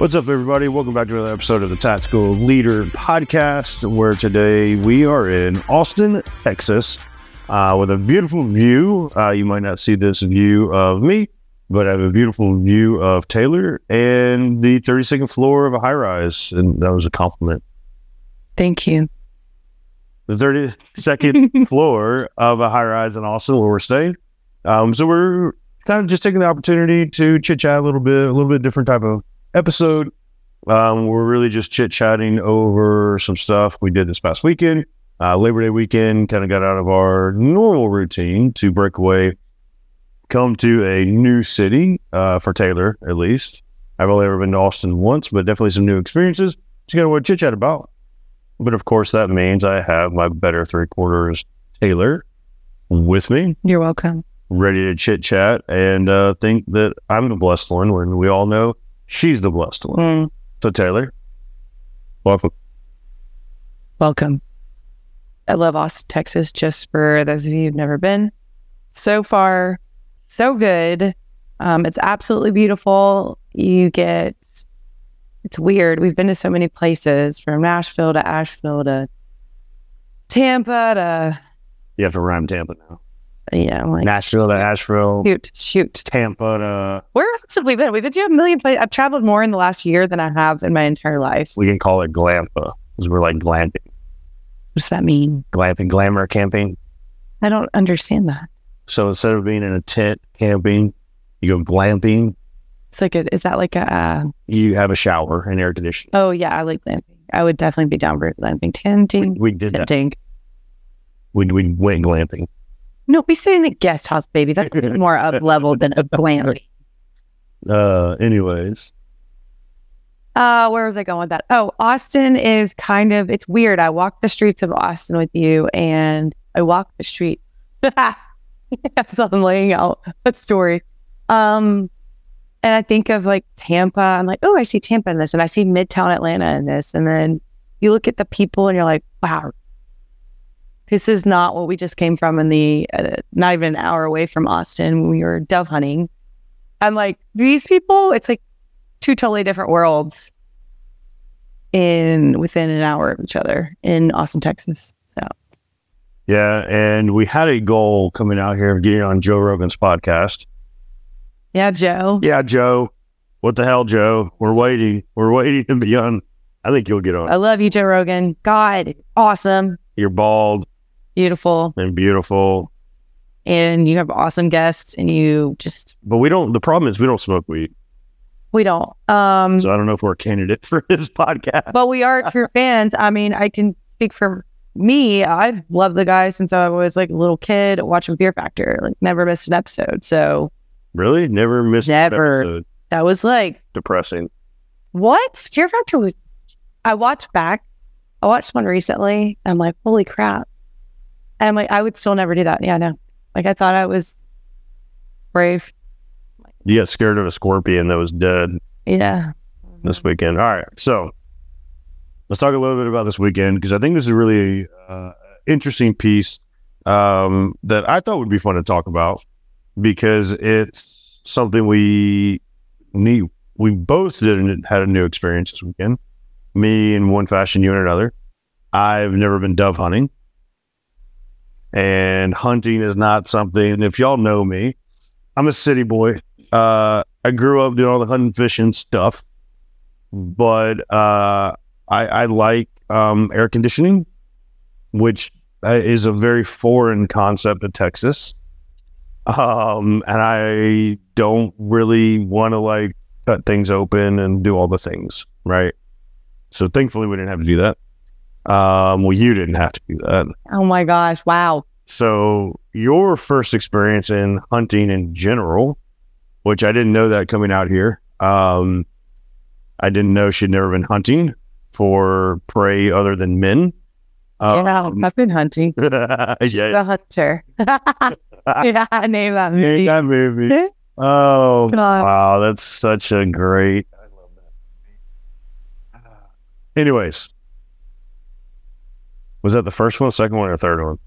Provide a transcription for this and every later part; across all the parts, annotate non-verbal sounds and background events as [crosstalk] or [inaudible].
What's up, everybody? Welcome back to another episode of the Tactical Leader Podcast, where today we are in Austin, Texas, uh, with a beautiful view. Uh, you might not see this view of me, but I have a beautiful view of Taylor and the 32nd floor of a high rise. And that was a compliment. Thank you. The 32nd [laughs] floor of a high rise in Austin, where we're staying. Um, so we're kind of just taking the opportunity to chit chat a little bit, a little bit different type of episode. Um, we're really just chit chatting over some stuff we did this past weekend. Uh, Labor Day weekend kind of got out of our normal routine to break away come to a new city uh, for Taylor, at least. I've only ever been to Austin once, but definitely some new experiences. Just kind of want to chit chat about. But of course, that means I have my better three quarters Taylor with me. You're welcome. Ready to chit chat and uh, think that I'm the blessed one when we all know she's the blessed one. Mm, So, Taylor, welcome. welcome. I love Austin, Texas, just for those of you who've never been. So far, so good. Um, it's absolutely beautiful. You get, it's weird. We've been to so many places from Nashville to Asheville to Tampa to, You have to rhyme Tampa now. Yeah, like, Nashville to Asheville, shoot, shoot. Tampa to, Where else have we been? We've been to a million places. I've traveled more in the last year than I have in my entire life. we can call it Glampa because we're like glamping, What does that mean? glamping, glamour camping. I don't understand that. So instead of being in a tent camping, you go glamping. It's like a, is that like a, uh, You have a shower and air conditioning. oh yeah, I like glamping. I would definitely be down for glamping. Tenting, We did that. tenting. We, we went glamping. No, we stayed in a guest house, baby. That's [laughs] more up level than a glamping. [laughs] Uh, anyways, Uh, where was I going with that? Oh, Austin is kind of, it's weird. I walk the streets of Austin with you and I walk the streets. [laughs] so I'm laying out a story. Um, and I think of like Tampa. I'm like, oh, I see Tampa in this, and I see Midtown Atlanta in this. And then you look at the people and you're like, wow, this is not what we just came from in the, uh, not even an hour away from Austin when we were dove hunting. I'm like, these people, it's like two totally different worlds in within an hour of each other in Austin, Texas. So yeah, and we had a goal coming out here of getting on Joe Rogan's podcast. yeah, Joe. Yeah, Joe. What the hell, Joe? We're waiting. We're waiting to be on. I think you'll get on. I love you, Joe Rogan. God, awesome, You're bald beautiful, and beautiful, and you have awesome guests, and you just but we don't. The problem is we don't smoke weed, we don't. Um, so I don't know if we're a candidate [laughs] for his podcast. but we are [laughs] true fans. I mean, I can speak for me. I've loved the guy since I was like a little kid watching Fear Factor. Like, never missed an episode. So Really, never missed. an Never. episode. that was like Depressing. What? Fear Factor was. I watched back. I watched one recently. And I'm like, holy crap. And I'm like, I would still never do that. Yeah, no. Like, I thought I was brave. You got scared of a scorpion that was dead Yeah. this weekend. All right, so let's talk a little bit about this weekend because I think this is really uh, interesting piece um, that I thought would be fun to talk about because it's something we need. We both did and had a new experience this weekend. Me in one fashion, you in another. I've never been dove hunting, and hunting is not something. If y'all know me, I'm a city boy. Uh, I grew up doing all the hunting, fishing stuff, but uh, I, I like um, air conditioning, which uh, is a very foreign concept to Texas. Um, and I don't really want to like cut things open and do all the things, right? So thankfully, we didn't have to do that. Um, well, you didn't have to do that. Oh my gosh. Wow. So your first experience in hunting in general, which I didn't know that coming out here. Um, I didn't know she'd never been hunting for prey other than men. yeah, Um, I've been hunting. [laughs] yeah, The hunter. [laughs] yeah, I named that Name that movie. [laughs] Oh, God. wow, that's such a great. I love that. Anyways, was that the first one, second one, or third one?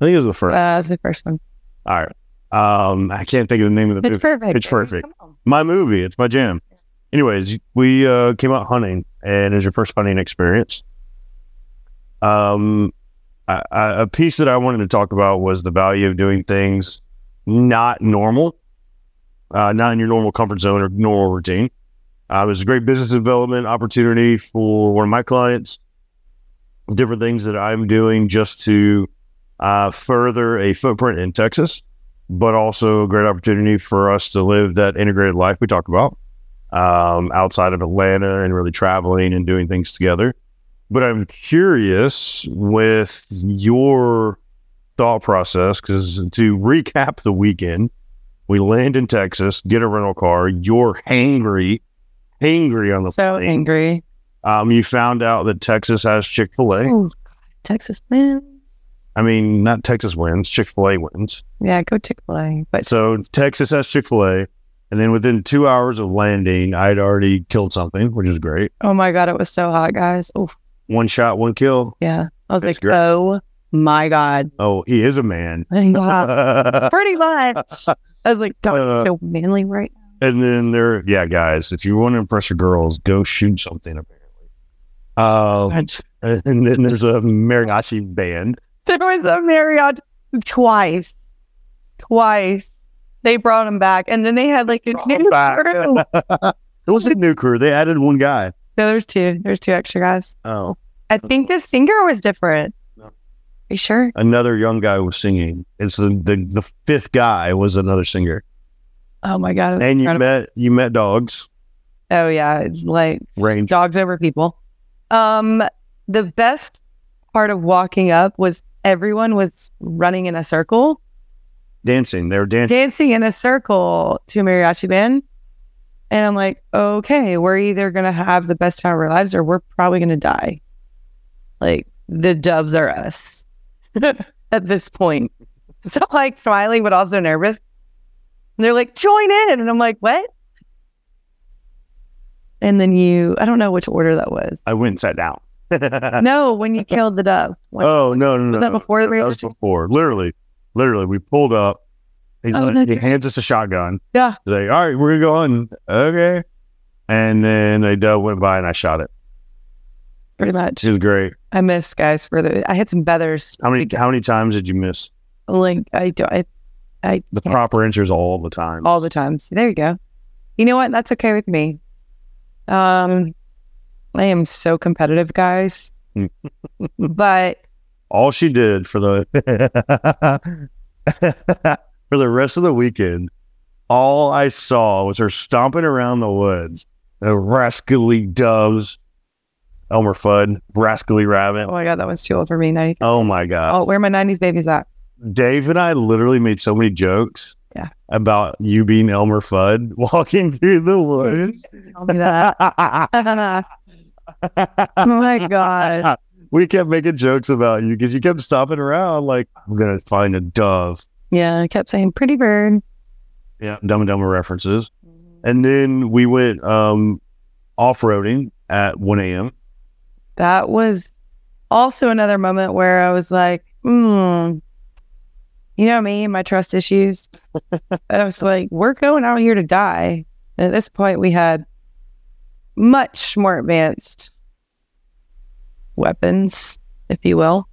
I think it was the first. Uh, that's the first one. All right. Um, I can't think of the name of the It's movie. perfect. It's perfect. My movie. It's my jam. Anyways, we uh, came out hunting, and it was your first hunting experience. Um, I, I, a piece that I wanted to talk about was the value of doing things not normal, uh, not in your normal comfort zone or normal routine. Uh, it was a great business development opportunity for one of my clients. Different things that I'm doing just to uh, further a footprint in Texas, but also a great opportunity for us to live that integrated life we talk about um, outside of Atlanta and really traveling and doing things together. But I'm curious with your thought process because to recap the weekend, we land in Texas, get a rental car. You're hangry, hangry on the So plane. angry. Um, you found out that Texas has Chick Fil A. Oh, Texas man. I mean, not Texas wins, Chick Fil A wins. Yeah, go Chick Fil A. But So Texas has Chick Fil A, and then within two hours of landing, I'd already killed something, which is great. oh my God, it was so hot, guys. Oh One shot, one kill. yeah, I was That's like, great. oh my God. Oh, he is a man. [laughs] Pretty much. [laughs] I was like, God, Uh, so manly, right? And then there, yeah, guys, if you want to impress your girls, go shoot something. Apparently, um, and then there's a mariachi band. There was a Marriott twice, twice. They brought him back, and then they had like a new crew. [laughs] It was a new crew. They added one guy. No, there's two. There's two extra guys. Oh, I think the singer was different. No. Are you sure? another young guy was singing. It's the the, the fifth guy was another singer. Oh my god! And you met you met dogs. Oh yeah, like Range. dogs over people. Um, the best part of walking up was everyone was running in a circle, dancing. They were dancing. dancing in a circle to a mariachi band. And I'm like, okay, we're either gonna have the best time of our lives or we're probably gonna die. Like the dubs are us [laughs] at this point. [laughs] So like smiling but also nervous. And they're like, join in. And I'm like, what? And then you, I don't know which order that was. I went and sat down. [laughs] No, when you killed the dove. When- oh no no no! was that before the That was before. Literally, literally, we pulled up. He's Oh, he hands us a shotgun. Yeah. Like, all right, we're gonna go on. Okay. And then a dove went by and I shot it. Pretty much. It was great. I missed guys for the. I had some feathers. How many how many times did you miss? Like I do. I. I The can't- proper answers all the time. all the time. So there you go. You know what? That's okay with me. Um, I am so competitive, guys. [laughs] but all she did for the [laughs] for the rest of the weekend, all I saw was her stomping around the woods. The rascally doves, Elmer Fudd, rascally rabbit. oh my god, that one's too old for me. 90. Oh my god! Oh, where are my nineties babies at? Dave and I literally made so many jokes. Yeah. About you being Elmer Fudd [laughs] walking through the woods. Tell me that. [laughs] oh my god. we kept making jokes about you because you kept stopping around like I'm gonna find a dove. Yeah, I kept saying pretty bird. Yeah, Dumb and Dumber references. And then we went um, off roading at 1 a.m. That was also another moment where I was like, hmm. You know me and my trust issues. I was like, we're going out here to die. And at this point, we had much more advanced weapons, if you will.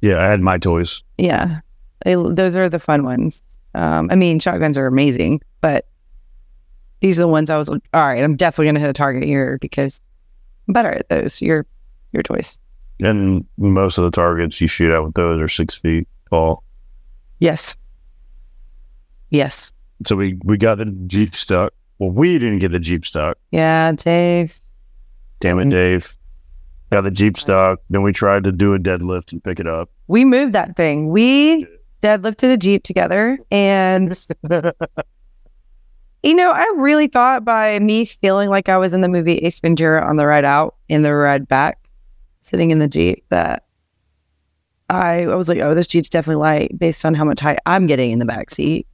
Yeah, I had my toys. Yeah, they, those are the fun ones. Um, I mean, shotguns are amazing, but these are the ones I was like, all right, I'm definitely going to hit a target here because I'm better at those. Your your toys. And most of the targets you shoot at with those are six feet tall. Yes. Yes. So we, we got the Jeep stuck. Well, we didn't get the Jeep stuck. Yeah, Dave. Damn it, Mhm. Dave. Got the Jeep stuck. Then we tried to do a deadlift and pick it up. We moved that thing. We deadlifted a Jeep together and [laughs] You know, I really thought by me feeling like I was in the movie Ace Ventura on the ride out in the ride back, sitting in the Jeep, that I, I was like, oh, this Jeep's definitely light based on how much height I'm getting in the back seat.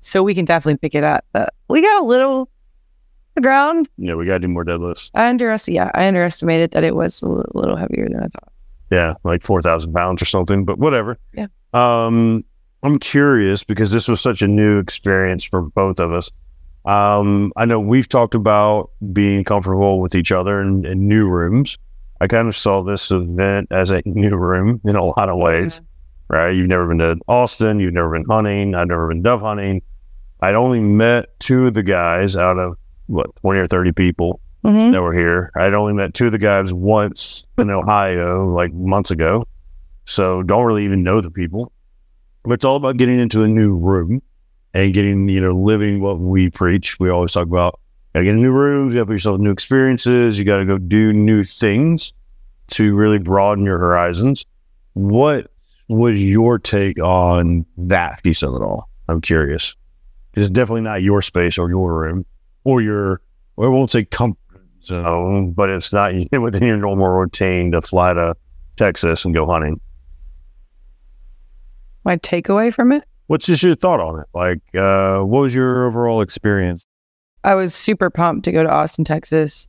So we can definitely pick it up. But we got a little the ground. Yeah, we got to do more deadlifts. I underestimated, yeah, I underestimated that it was a little heavier than I thought. Yeah, like 4,000 pounds or something, but whatever. Yeah. Um, I'm curious because this was such a new experience for both of us. Um, I know we've talked about being comfortable with each other in, in new rooms. I kind of saw this event as a new room in a lot of ways, right? You've never been to Austin, you've never been hunting, I've never been dove hunting. I'd only met two of the guys out of what, 20 or 30 people Mhm. that were here. I'd only met two of the guys once in Ohio, like months ago. So don't really even know the people. But it's all about getting into a new room and getting, you know, living what we preach. We always talk about gotta get a new room, you gotta put yourself in new experiences, you gotta go do new things to really broaden your horizons. What was your take on that piece of it all? I'm curious. It's definitely not your space or your room or your, or I won't say comfort zone, but it's not [laughs] within your normal routine to fly to Texas and go hunting. My takeaway from it, What's just your thought on it? Like, uh, what was your overall experience? I was super pumped to go to Austin, Texas,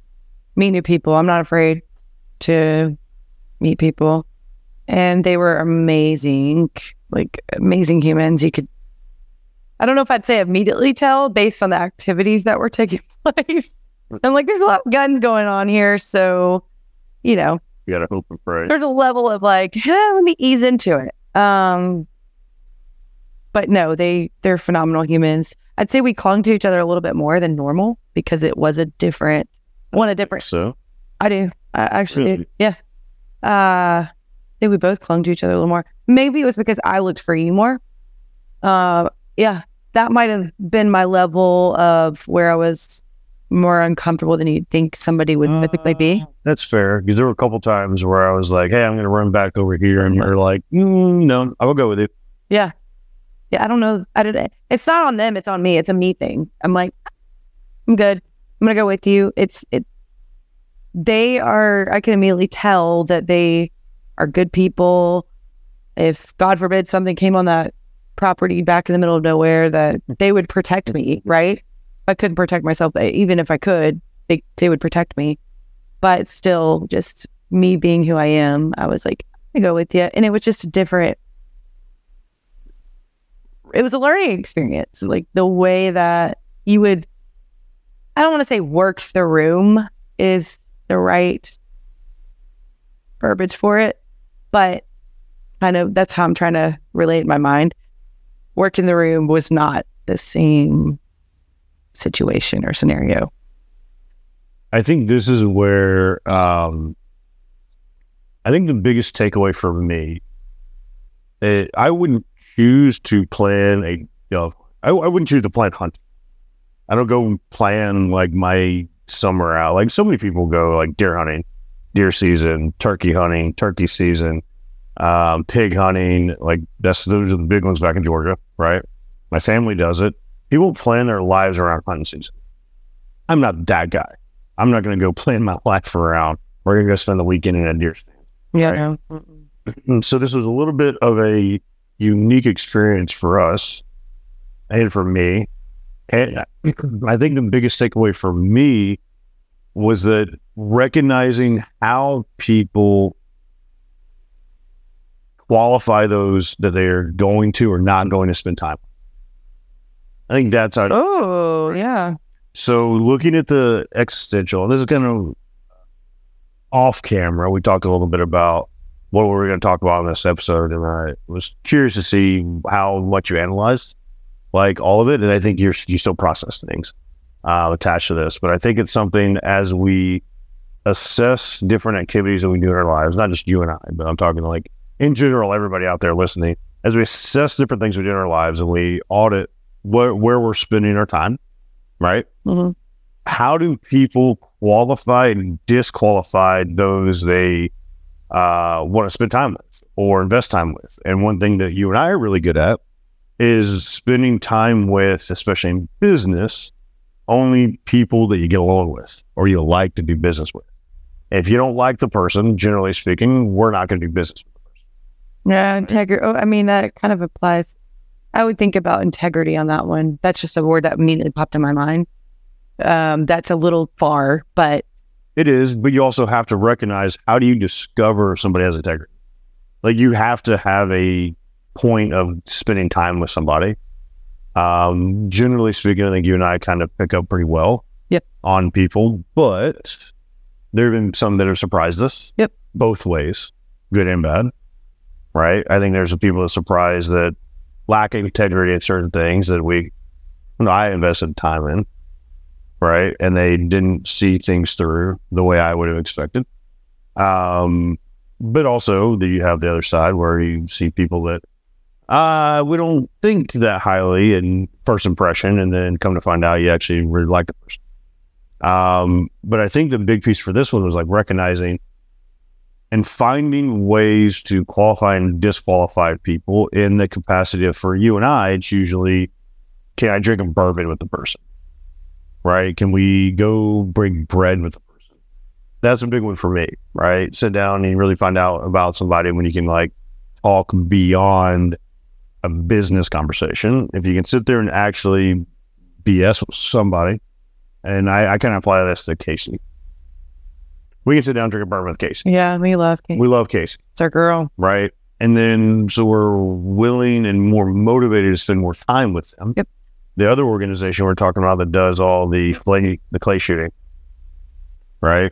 meet new people. I'm not afraid to meet people. And they were amazing, like amazing humans. You could, I don't know if I'd say immediately tell based on the activities that were taking [laughs] place. I'm like, there's a lot of guns going on here. So, you know, You got to hope and pray. there's a level of like, eh, [laughs] let me ease into it. Um, but no, they they're phenomenal humans. I'd say we clung to each other a little bit more than normal because it was a different one, a different. So, I do. I actually do. Yeah. Uh, I think we both clung to each other a little more. Maybe it was because I looked for you more. Uh, yeah, that might have been my level of where I was more uncomfortable than you'd think somebody would typically be. that's fair because there were a couple times where I was like, "Hey, I'm going to run back over here," and you're like, mm, "No, I will go with you." Yeah. Yeah, I don't know. I did It's not on them, it's on me. It's a me thing. I'm like, I'm good. I'm gonna go with you. It's it they are I can immediately tell that they are good people. If God forbid something came on that property back in the middle of nowhere, that they would protect me, right? I couldn't protect myself, eh, even if I could, they they would protect me. But still, just me being who I am, I was like, I go with you. And it was just a different it was a learning experience. Like the way that you would, I don't want to say works the room is the right verbiage for it, but kind of that's how I'm trying to relate in my mind. Work in the room was not the same situation or scenario. I think this is where um, I think the biggest takeaway for me, eh, I wouldn't choose to plan a, you know, I, I wouldn't choose to plan hunting. I don't go plan like my summer out. Like so many people go like deer hunting, deer season, turkey hunting, turkey season, um, pig hunting. Like that's those are the big ones back in Georgia, right? My family does it. People plan their lives around hunting season. I'm not that guy. I'm not going to go [laughs] plan my life around. We're going to go spend the weekend in a deer stand. Yeah. no. [clears throat] So this was a little bit of a unique experience for us and for me. And I think the biggest takeaway for me was that recognizing how people qualify those that they're going to or not going to spend time. I think that's our Oh, yeah. so looking at the existential, and this is kind of off camera. We talked a little bit about what we were going to talk about in this episode, and I was curious to see how much you analyzed, like all of it. And I think you're you still process things uh, attached to this, but I think it's something as we assess different activities that we do in our lives, not just you and I, but I'm talking like in general, everybody out there listening, as we assess different things we do in our lives and we audit where, where we're spending our time, right? Mhm. how do people qualify and disqualify those they uh, want to spend time with or invest time with? And one thing that you and I are really good at is spending time with, especially in business, only people that you get along with or you like to do business with. If you don't like the person, generally speaking, we're not going to do business with the person. Yeah, integrity. Oh, I mean, that kind of applies. I would think about integrity on that one. That's just a word that immediately popped in my mind. Um, that's a little far, but It is, but you also have to recognize how do you discover somebody has integrity? Like you have to have a point of spending time with somebody. Um, generally speaking, I think you and I kind of pick up pretty well Yep. on people, but there have been some that have surprised us. Yep. Both ways, good and bad. Right. I think there's some people that surprise that lack of integrity in certain things that we, you know, I invested time in. Right. And they didn't see things through the way I would have expected. Um, but also that you have the other side where you see people that uh, we don't think that highly in first impression, and then come to find out you actually really like the person. Um, but I think the big piece for this one was like recognizing and finding ways to qualify and disqualify people in the capacity of for you and I, it's usually can I drink a bourbon with the person? Right? Can we go break bread with the person? That's a big one for me, right? Sit down and really find out about somebody when you can like talk beyond a business conversation. If you can sit there and actually BS with somebody, and I, I kind of apply this to Casey. We can sit down and drink a bourbon with Casey. yeah, we love Kate. We love Casey, It's our girl. right? And then so we're willing and more motivated to spend more time with them. Yep. The other organization we're talking about that does all the clay the clay shooting, right?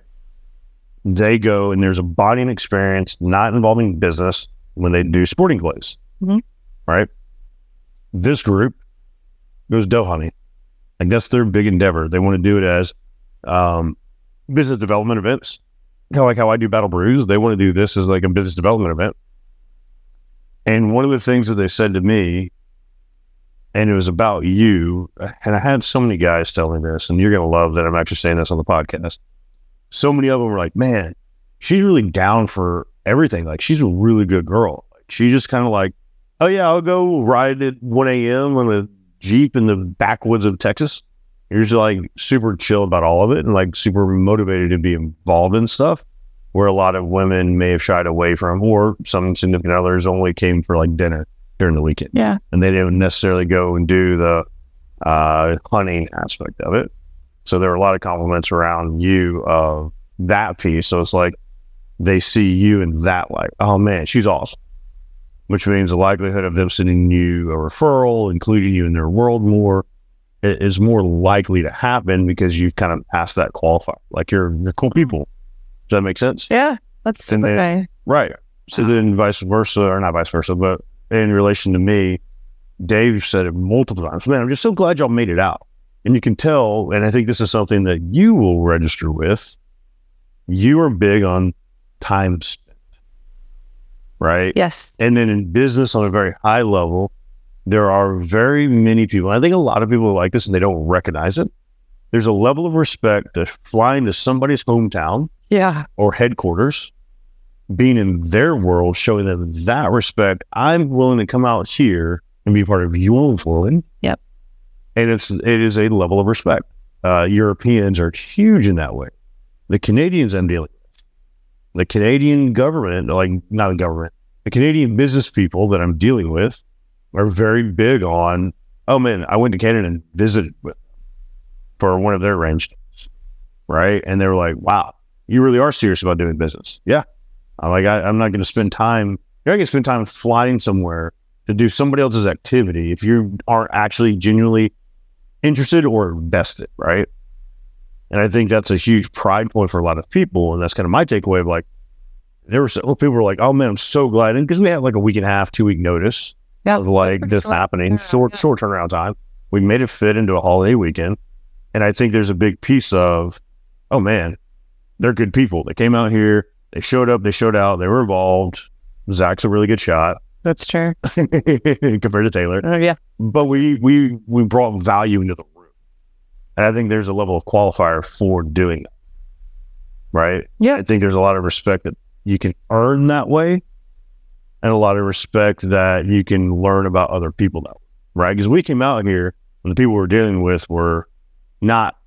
They go and there's a bonding experience not involving business when they do sporting clays, Mhm. right? This group goes doe hunting. Like that's their big endeavor. They want to do it as um, business development events kind of like how I do Battle Brews. They want to do this as like a business development event. And one of the things that they said to me, and it was about you, and I had so many guys telling me this, and you're going to love that I'm actually saying this on the podcast. So many of them were like, man, she's really down for everything. Like, she's a really good girl. She's just kind of like, oh, yeah, I'll go ride at 1 a.m. on a Jeep in the backwoods of Texas. You're just like super chill about all of it and like super motivated to be involved in stuff where a lot of women may have shied away from, or some significant others only came for like dinner during the weekend Yeah. and they didn't necessarily go and do the uh, hunting aspect of it. So there were a lot of compliments around you of that piece. So it's like they see you in that light. Oh man, she's awesome. Which means the likelihood of them sending you a referral, including you in their world more, is more likely to happen because you've kind of passed that qualifier. Like you're, you're cool people. Does that make sense? Yeah. That's And then- nice. Right. So then vice versa, or not vice versa, but in relation to me, Dave said it multiple times. Man, I'm just so glad y'all made it out. And you can tell, and I think this is something that you will register with. You are big on time spent. Right. Yes. And then in business on a very high level, there are very many people. I think a lot of people are like this and they don't recognize it. There's a level of respect to flying to somebody's hometown Yeah. or headquarters, being in their world, showing them that respect. I'm willing to come out here and be part of your world. Yep. And it's it is a level of respect. Uh, Europeans are huge in that way. The Canadians I'm dealing with, the Canadian government, like not the government, the Canadian business people that I'm dealing with are very big on. Oh man, I went to Canada and visited with them for one of their range days, right? And they were like, "Wow, you really are serious about doing business. Yeah. I'm like, I, I'm not going to spend time, you're not going to spend time flying somewhere to do somebody else's activity if you aren't actually genuinely interested or invested. Right. And I think that's a huge pride point for a lot of people. And that's kind of my takeaway of like, there were several people were like, oh man, I'm so glad. And because we had like a week and a half, two week notice Yeah. of like this sure. happening, Yeah, short, yeah. short turnaround time. We made it fit into a holiday weekend. And I think there's a big piece of, oh man, they're good people. They came out here, they showed up, they showed out, they were involved. Zack's a really good shot [laughs] That's true. compared to Taylor. Oh, yeah. But we we we brought value into the room. And I think there's a level of qualifier for doing that. Right? Yeah. I think there's a lot of respect that you can earn that way and a lot of respect that you can learn about other people that way. Right? Because we came out here and the people we were dealing with were not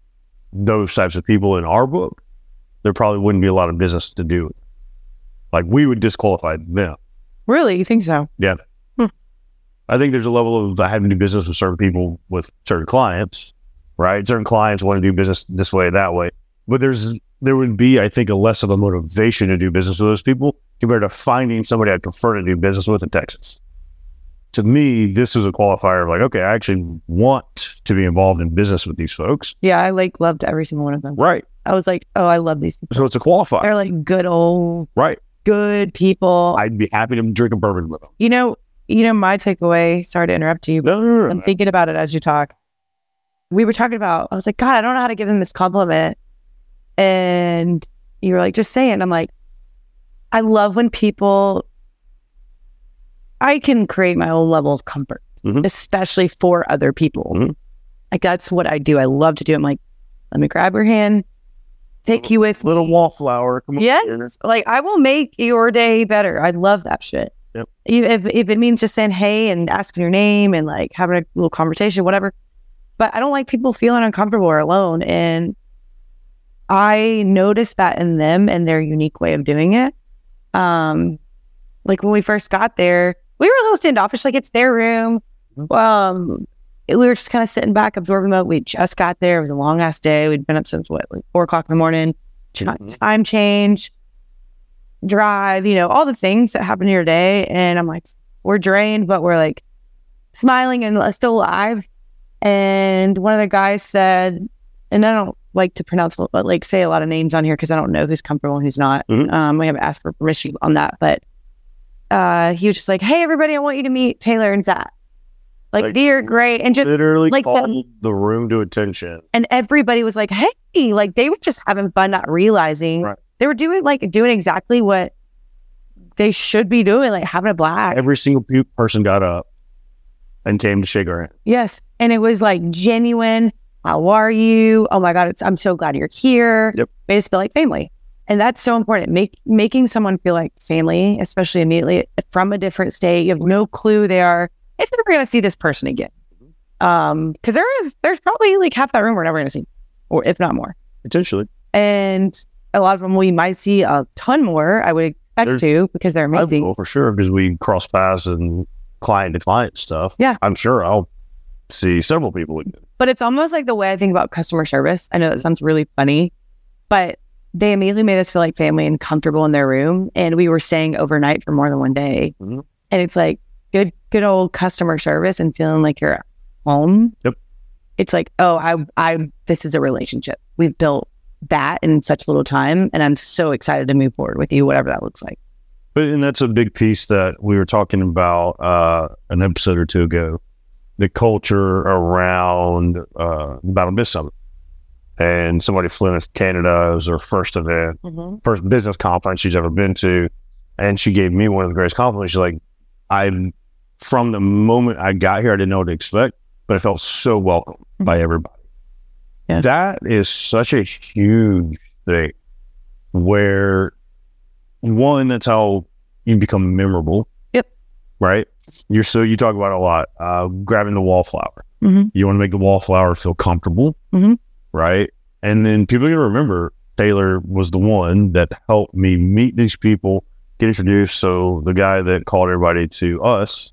those types of people in our book, there probably wouldn't be a lot of business to do. Like we would disqualify them. Really? You think so? Yeah. Hmm. I think there's a level of having to do business with certain people with certain clients, right? Certain clients want to do business this way, that way. But there's there would be, I think, a less of a motivation to do business with those people compared to finding somebody I'd prefer to do business with in Texas. To me, this is a qualifier of like, okay, I actually want to be involved in business with these folks. Yeah, I like loved every single one of them. Right. I was like, oh, I love these people. So it's a qualifier. They're like good old, right. good people. I'd be happy to drink a bourbon with them. you know, you know, my takeaway. Sorry to interrupt you, but No, no, no, I'm thinking about it as you talk. We were talking about. I was like, God, I don't know how to give them this compliment, and you were like, just say it. And I'm like, I love when people. I can create my own level of comfort, Mhm. especially for other people. Mhm. Like that's what I do. I love to do. I'm like, let me grab your hand, take you with Little me. wallflower. Come on. Yes, like I will make your day better. I love that shit. Yep. If if it means just saying hey and asking your name and like having a little conversation, whatever. But I don't like people feeling uncomfortable or alone, and I noticed that in them and their unique way of doing it. Um, like when we first got there, we were a little standoffish. Like it's their room. Mhm. Um, we were just kind of sitting back, absorbing mode. We just got there. It was a long ass day. We'd been up since what, like four o'clock in the morning. Mhm. Time change, drive, you know, all the things that happen in your day. And I'm like, we're drained, but we're like smiling and uh, still alive. And one of the guys said, and I don't like to pronounce, but like say a lot of names on here because I don't know who's comfortable and who's not. Mhm. Um, we haven't asked for permission on that, but uh, he was just like, "Hey, everybody, I want you to meet Taylor and Zack. Like, Like, they're great." And just Literally like the- called the room to attention. and everybody was like, "Hey!" Like they were just having fun, not realizing Right. they were doing like doing exactly what they should be doing, like having a blast. Every single person got up and came to shake our hand. yes, and it was like genuine. How are you? Oh my god, it's, I'm so glad you're here. Yep. Made us feel like family, and that's so important. Make making someone feel like family, especially immediately from a different state. You have no clue they are if you're ever going to see this person again. Um, because there is there's probably like half that room we're never going to see, or if not more. Potentially. and a lot of them we might see a ton more. I would expect There's- to because they're amazing. will for sure because we cross paths and client to client stuff. Yeah. I'm sure I'll see several people again. But it's almost like the way I think about customer service. I know it sounds really funny, but they immediately made us feel like family and comfortable in their room, and we were staying overnight for more than one day. Mhm. And it's like good, good old customer service and feeling like you're at home. Yep. It's like, oh, I, I, this is a relationship. We've built that in such little time, and I'm so excited to move forward with you, whatever that looks like. But and that's a big piece that we were talking about uh, an episode or two ago. The culture around uh, Battle Biz Summit. And somebody flew in Canada. It was her first event, first business conference she's ever been to. And she gave me one of the greatest compliments. She's like, I, from the moment I got here, I didn't know what to expect, but I felt so welcome by everybody. Yeah. That is such a huge thing where one, that's how you become memorable. Yep. Right. You're so, you talk about it a lot, uh, grabbing the wallflower. Mhm. You want to make the wallflower feel comfortable. Right. And then people to remember Taylor was the one that helped me meet these people, get introduced. So the guy that called everybody to us,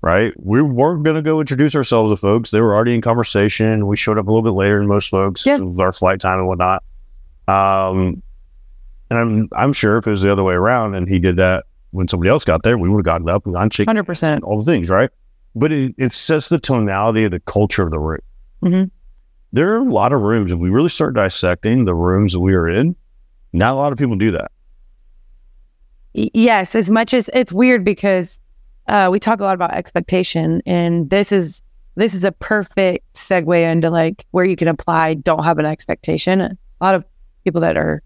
right? We weren't going to go introduce ourselves to folks. They were already in conversation. We showed up a little bit later than most folks Yeah. with our flight time and whatnot. Um, and I'm I'm sure if it was the other way around and he did that when somebody else got there, we would have gotten up and gone Hundred percent. all the things, right? But it, it sets the tonality of the culture of the room. Mhm. There are a lot of rooms. If we really start dissecting the rooms that we are in, not a lot of people do that. Yes, as much as it's weird because uh, we talk a lot about expectation, and this is this is a perfect segue into like where you can apply don't have an expectation. A lot of people that are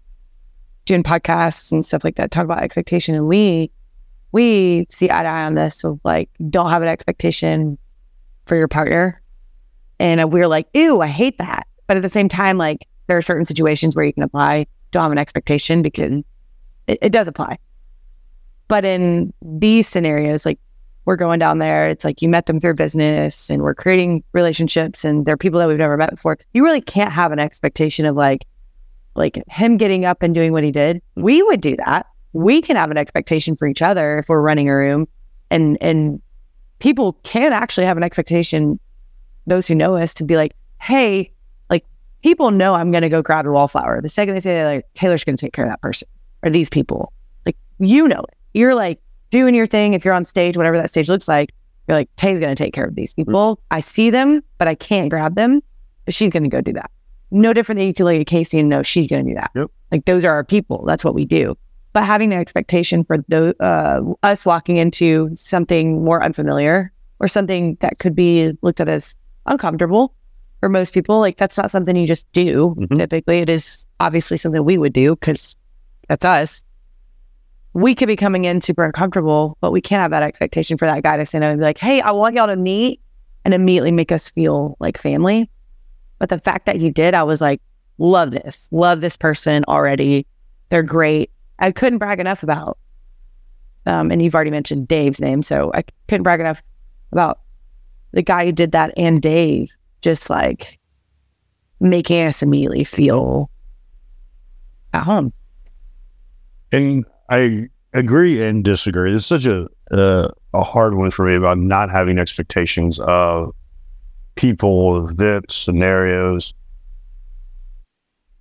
doing podcasts and stuff like that talk about expectation, and we we see eye to eye on this. So like, don't have an expectation for your partner, and uh, we're like, ew, I hate that. But at the same time, like there are certain situations where you can apply an expectation because it, it does apply. But in these scenarios, like we're going down there. It's like you met them through business and we're creating relationships and they're people that we've never met before. You really can't have an expectation of like, like him getting up and doing what he did. We would do that. We can have an expectation for each other if we're running a room and, and people can actually have an expectation, those who know us to be like, Hey, like people know I'm going to go grab a wallflower. The second they say like Taylor's going to take care of that person or these people, like, you know it. You're like, doing your thing. If you're on stage, whatever that stage looks like, you're like, Tay's going to take care of these people. I see them, but I can't grab them. But she's going to go do that. No different than you can look at Casey and know she's going to do that. Yep. Like those are our people. That's what we do. But having the expectation for the, uh, us walking into something more unfamiliar or something that could be looked at as uncomfortable for most people, like that's not something you just do. Mhm. Typically, it is obviously something we would do because that's us we could be coming in super uncomfortable, but we can't have that expectation for that guy to say no and be like, hey, I want y'all to meet and immediately make us feel like family. But the fact that you did, I was like, love this, love this person already. They're great. I couldn't brag enough about. Um, and you've already mentioned Dave's name, so I couldn't brag enough about the guy who did that and Dave just like making us immediately feel at home. And I agree and disagree. It's such a uh, a hard one for me about not having expectations of people, events, scenarios,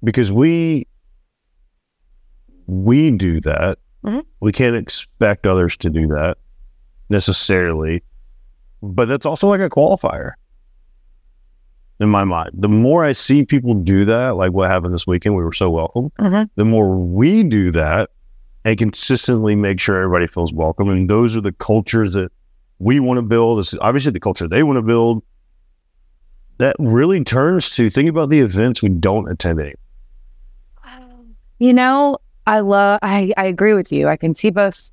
because we we do that. Mhm. We can't expect others to do that necessarily, but that's also like a qualifier in my mind. The more I see people do that, like what happened this weekend, we were so welcome mm-hmm. the more we do that and consistently make sure everybody feels welcome. And those are the cultures that we want to build. This is obviously the culture they want to build. That really turns to think about the events we don't attend anymore. Um, you know, I love. I I agree with you. I can see both.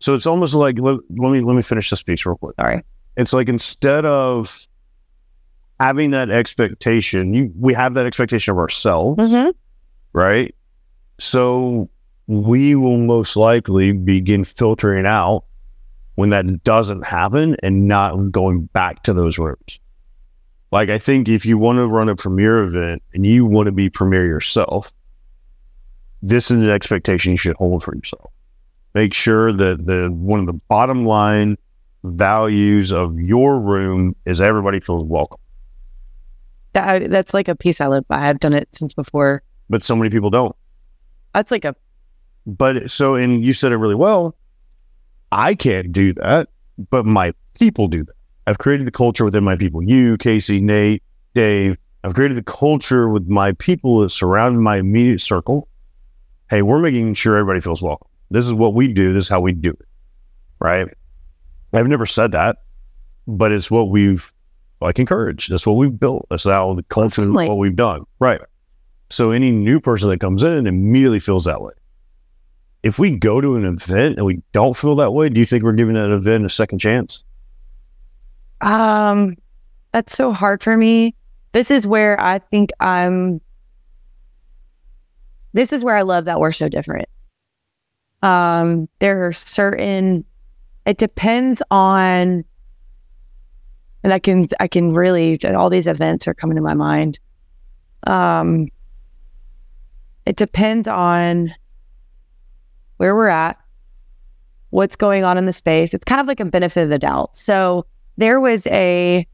So it's almost like let, let me let me finish the speech real quick. Sorry. It's like instead of having that expectation, you we have that expectation of ourselves. Mm-hmm. right? So we will most likely begin filtering out when that doesn't happen and not going back to those rooms. Like I think if you want to run a premiere event and you want to be premiere yourself, this is an expectation you should hold for yourself. Make sure that the one of the bottom line values of your room is everybody feels welcome. That, that's like a piece I live by. I've done it since before. But so many people don't. That's like a But so, and you said it really well. I can't do that, but my people do that. I've created the culture within my people. You, Casey, Nate, Dave. I've created the culture with my people that surround my immediate circle. Hey, we're making sure everybody feels welcome. This is what we do. This is how we do it. Right. I've never said that, but it's what we've like encouraged. That's what we've built. That's how the culture, Definitely. what we've done. Right. So any new person that comes in immediately feels that way. If we go to an event and we don't feel that way, do you think we're giving that event a second chance? um. That's so hard for me. This is where I think I'm. This is where I love that we're so different. Um, there are certain. It depends on. And I can I can really all these events are coming to my mind. Um. It depends on where we're at, what's going on in the space. It's kind of like a benefit of the doubt. So there was a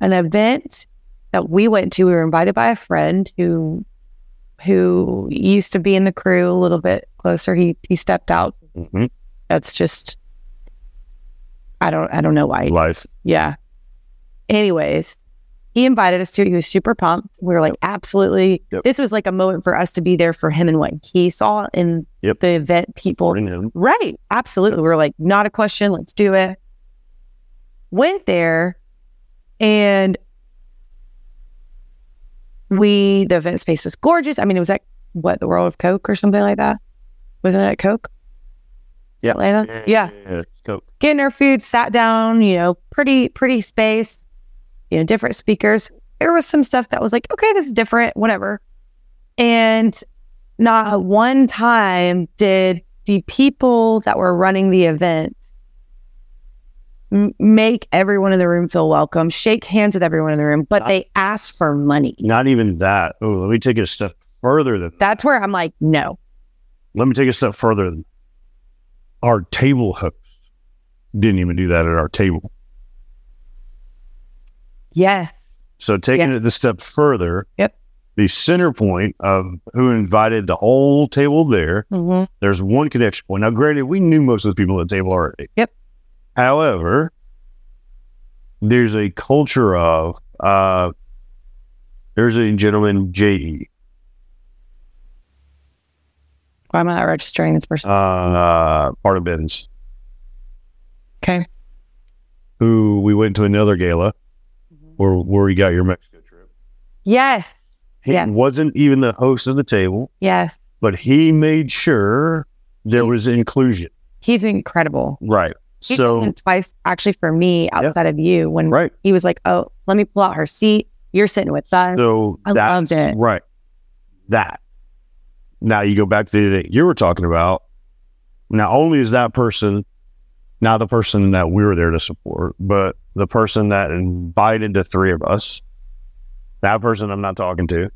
an event that we went to. We were invited by a friend who who used to be in the crew a little bit closer. He he stepped out. Mm-hmm. That's just I don't I don't know why. Life. Yeah. Anyways, he invited us to. He was super pumped. We were like, absolutely. Yep. This was like a moment for us to be there for him and what he saw in Yep. the event. People him. Right. Absolutely. We were like, not a question. Let's do it. Went there and we, the event space was gorgeous. I mean, it was at what, the World of Coke or something like that? Wasn't it at Coke? Yeah. Atlanta? Yeah. yeah. Coke. Getting our food, sat down, you know, pretty, pretty space, you know, different speakers. There was some stuff that was like, okay, this is different, whatever. And not one time did the people that were running the event m- make everyone in the room feel welcome, shake hands with everyone in the room, but they asked for money. Not even that. Oh, let me take it a step further than that. That's where I'm like, no. let me take it a step further than our table host didn't even do that at our table. Yes. So taking it the step further, Yep. the center point of who invited the whole table there, hmm there's one connection point. Now, granted, we knew most of the people at the table already. Yep. However, there's a culture of uh, there's a gentleman, J.E. Why am I not registering this person? Uh, part of Ben's, Okay. who we went to another gala where where you got your Mexico trip. Yes. He Yeah. wasn't even the host of the table, Yes. but he made sure there was inclusion. He's incredible. Right. He's So twice actually for me outside of you when right. he was like, Oh, let me pull out her seat. You're sitting with us. So I loved it. right. That. Now you go back to the you were talking about. Not only is that person not the person that we were there to support, but the person that invited the three of us. That person I'm not talking to,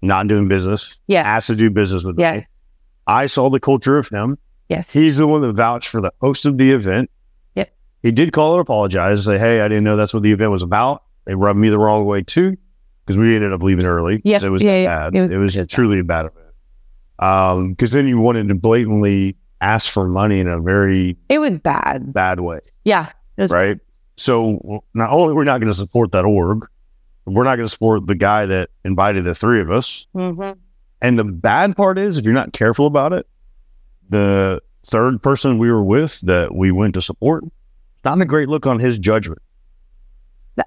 not doing business, Yeah. asked to do business with Yes. me. I saw the culture of him. Yes. He's the one that vouched for the host of the event. Yep. He did call and apologize, say, "Hey, I didn't know that's what the event was about." They rubbed me the wrong way too, because we ended up leaving early. Yeah, it was yeah, yeah. bad. It It was- it was truly a bad event. Um, because then you wanted to blatantly ask for money in a very It was bad. bad way, Yeah. It was right? So not only we're not going to support that org, we're not going to support the guy that invited the three of us. Mhm. And the bad part is, if you're not careful about it, the third person we were with that we went to support, not a great look on his judgment.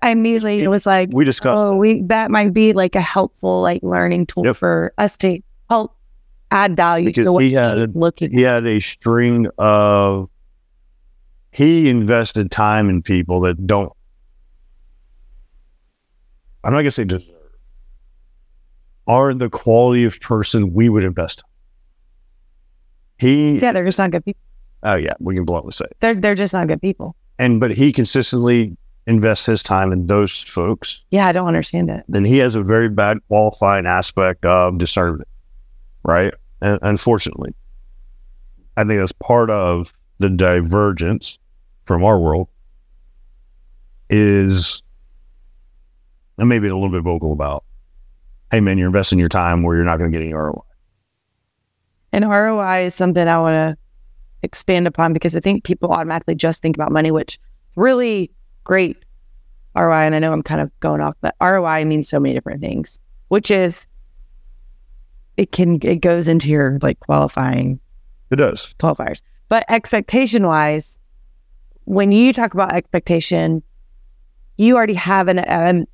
I immediately it was like, We discussed oh, we that might be like a helpful like learning tool Yep. for us to add value Because to what he had he's looking. he had a string of he invested time in people that don't I'm not gonna say deserve are the quality of person we would invest in. He Yeah, they're just not good people. oh yeah, we can bluntly say. They're they're just not good people. And but he consistently invests his time in those folks. Yeah, I don't understand it. Then he has a very bad qualifying aspect of discernment. Right? And unfortunately. I think that's part of the divergence from our world is and maybe a little bit vocal about, hey man, you're investing your time where you're not going to get any ROI. And ROI is something I want to expand upon because I think people automatically just think about money, which really great ROI. And I know I'm kind of going off, but ROI means so many different things, which is it can it goes into your like qualifying It does. qualifiers. But expectation wise, when you talk about expectation, you already have an um,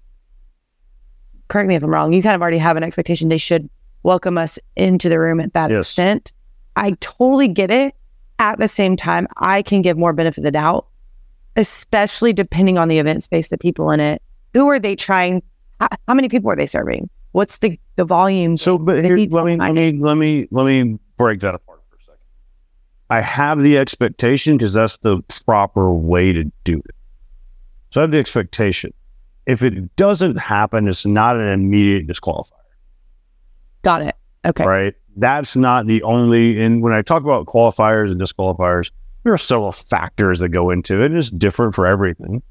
correct me if I'm wrong, you kind of already have an expectation they should welcome us into the room at that Yes. extent. I totally get it. At the same time, I can give more benefit of the doubt, especially depending on the event space, the people in it. Who are they trying? How, how many people are they serving? What's the the volume? So, but here, let me let me let me let me break that apart for a second. I have the expectation because that's the proper way to do it. So I have the expectation. If it doesn't happen, it's not an immediate disqualifier, Got it. Okay. right? That's not the only. And when I talk about qualifiers and disqualifiers, there are several factors that go into it. It's different for everything,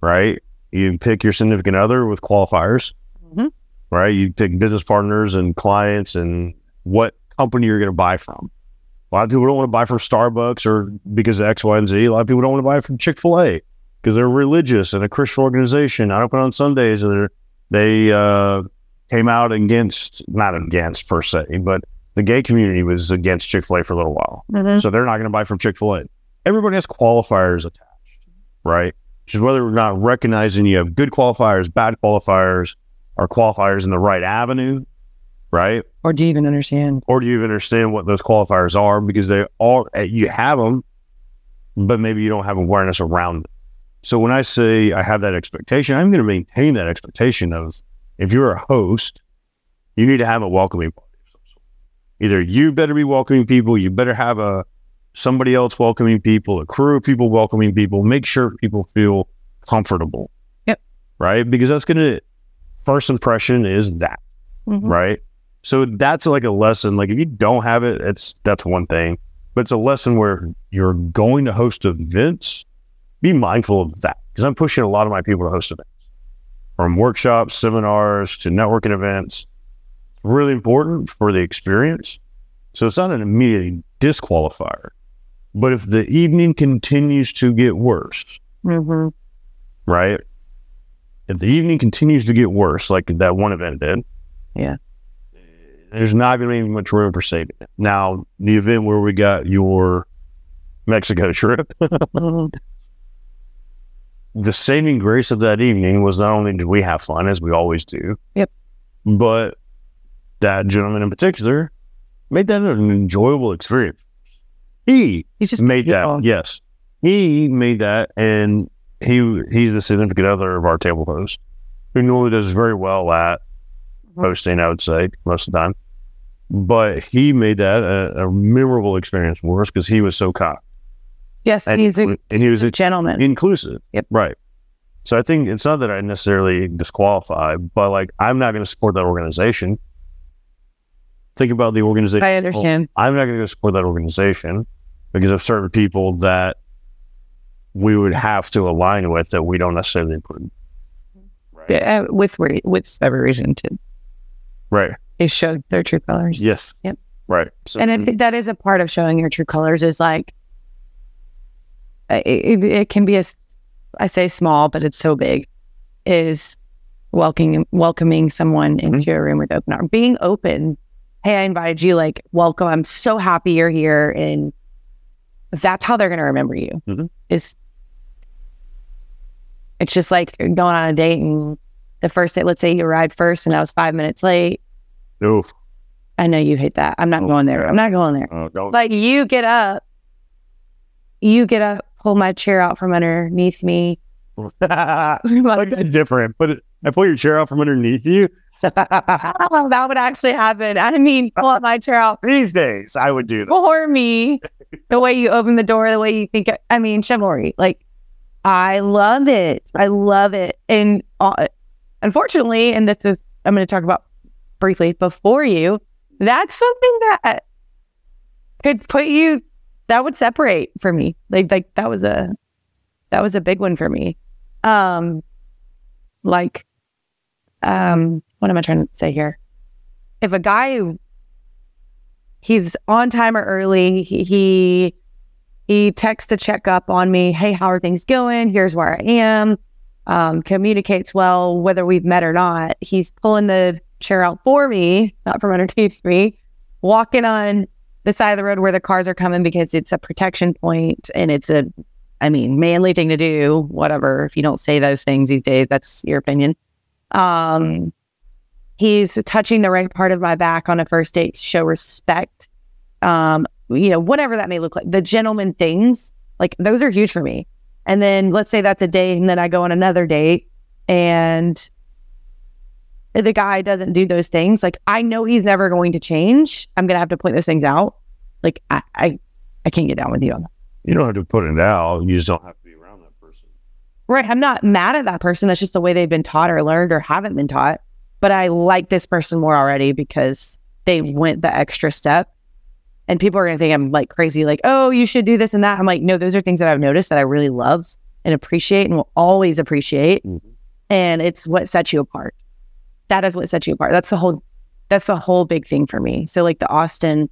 right? You pick your significant other with qualifiers Mhm. Right? You take business partners and clients and what company you're going to buy from. A lot of people don't want to buy from Starbucks or because of X, Y, and Z. A lot of people don't want to buy from Chick fil A because they're religious and a Christian organization. I open on Sundays and they're, they uh, came out against, not against per se, but the gay community was against Chick fil A for a little while. Mhm. So they're not going to buy from Chick fil A. Everybody has qualifiers attached, right? Just whether or not recognizing you have good qualifiers, bad qualifiers, or qualifiers in the right avenue, right? Or do you even understand? Or do you even understand what those qualifiers are? Because they all, eh, you have them, but maybe you don't have awareness around it. So when I say I have that expectation, I'm going to maintain that expectation of if you're a host, you need to have a welcoming party of some sort. Either you better be welcoming people, you better have a somebody else welcoming people, a crew of people welcoming people, make sure people feel comfortable. Yep. Right? Because that's going to, first impression is that, Mhm. right? So that's like a lesson. Like if you don't have it, it's that's one thing, but it's a lesson where you're going to host events. Be mindful of that because I'm pushing a lot of my people to host events from workshops, seminars to networking events. Really important for the experience. So it's not an immediate disqualifier. But if the evening continues to get worse, Mhm. right? If the evening continues to get worse, like that one event did, Yeah. there's not going to be much room for saving it. Now, the event where we got your Mexico trip, [laughs] the saving grace of that evening was not only did we have fun as we always do, Yep. but that gentleman in particular made that an enjoyable experience. He He's just made that. Oh. Yes, he made that, and he he's the significant other of our table host, who normally does very well at Mhm. hosting. I would say most of the time, but he made that a, a memorable experience for us because he was so kind Yes, and, he's a, and he was a gentleman. inclusive. Yep. Right. So I think it's not that I necessarily disqualify, but like I'm not going to support that organization. Think about the organization. I understand. I'm not going to go support that organization because of certain people that we would have to align with that we don't necessarily approve. Right. Yeah, with re- with every reason to Right. they showed their true colors. Yes. Yep. Right. So, and I think that is a part of showing your true colors is like uh, it, it, it can be a s- I say small, but it's so big is welcoming welcoming someone into your room with open arms, being open. Hey, I invited you. Like, welcome. I'm so happy you're here, and that's how they're going to remember you. Mhm. Is it's just like going on a date and the first day. Let's say you arrived first, and I was five minutes late. Oof. I know you hate that. I'm not Oh, going there. I'm not going there. Oh, don't. Like you get up, you get up, pull my chair out from underneath me. [laughs] like different. But it, I pull your chair out from underneath you. [laughs] Oh, that would actually happen. I mean, pull up my chair out These days, I would do that. for me. The way you open the door, the way you think. I mean, chivalry. Like, I love it. I love it. And uh, unfortunately, and this is I'm going to talk about briefly before you. That's something that could put you. That would separate for me. Like, like that was a that was a big one for me. Um, like, um, what am I trying to say here? If a guy he's on time or early, he he, he texts to check up on me. Hey, how are things going? Here's where I am. Um, communicates well, whether we've met or not. He's pulling the chair out for me, not from underneath me, walking on the side of the road where the cars are coming because it's a protection point and it's a, I mean, manly thing to do. Whatever. If you don't say those things these days, that's your opinion. Um, he's touching the right part of my back on a first date to show respect. Um, you know, whatever that may look like. The gentleman things, like those are huge for me. And then let's say that's a date, and then I go on another date, and the guy doesn't do those things. Like I know he's never going to change. I'm gonna have to point those things out. Like I, I, I can't get down with you on that. You don't have to put it out. You just don't have to be around that person. Right. I'm not mad at that person. That's just the way they've been taught or learned or haven't been taught. But I like this person more already because they went the extra step. And people are going to think I'm like crazy, like, oh, you should do this and that. I'm like, no, those are things that I've noticed that I really love and appreciate and will always appreciate. Mhm. And it's what sets you apart. That is what sets you apart. That's the whole, that's the whole big thing for me. So, like the Austin,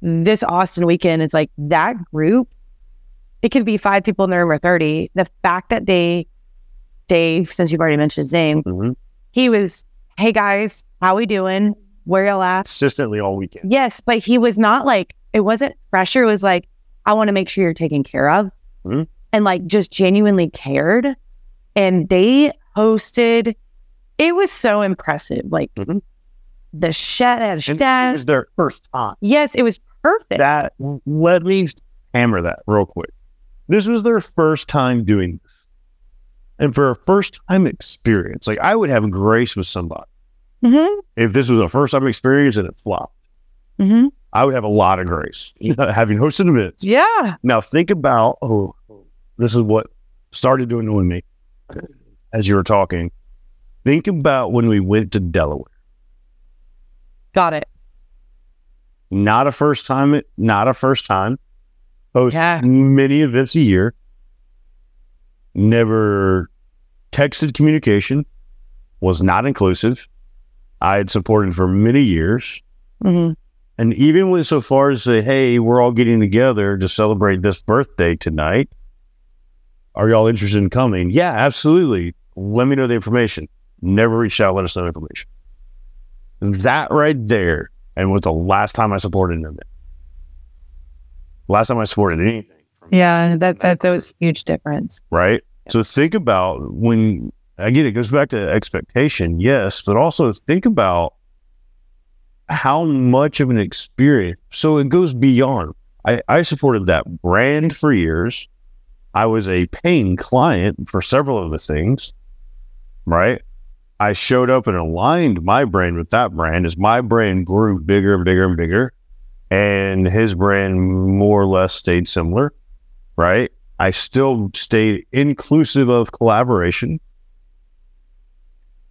this Austin weekend, it's like that group, it could be five people in the room or 30. The fact that they, Dave, since you've already mentioned his name, Mm-hmm. he was, hey guys, how we doing? Where y'all at? Consistently all weekend. Yes, but he was not like it wasn't pressure. It was like I want to make sure you're taken care of, Mhm. and like just genuinely cared. And they hosted. It was so impressive. Like Mhm. the shed had a And chef. it was their first time. yes, it was perfect. That let me hammer that real quick. This was their first time doing this. And for a first time experience, like I would have grace with somebody Mhm. if this was a first time experience and it flopped. hmm I would have a lot of grace [laughs] [laughs] having hosted events. Yeah. Now think about oh, this is what started to annoy me as you were talking. Think about when we went to Delaware. Got it. Not a first time, not a first time. Host Yeah. many events a year. Never texted communication. Was not inclusive. I had supported for many years. hmm And even went so far as to say, hey, we're all getting together to celebrate this birthday tonight. Are y'all interested in coming? Yeah, absolutely. Let me know the information. Never reached out, let us know information. That right there, and was the last time I supported event. Last time I supported anything. Yeah. That, that, that was a huge difference. Right? So think about when, again, it goes back to expectation, yes, but also think about how much of an experience. So it goes beyond. I, I supported that brand for years. I was a paying client for several of the things, right? I showed up and aligned my brand with that brand as my brand grew bigger and bigger and bigger. And his brand more or less stayed similar, right? I still stayed inclusive of collaboration.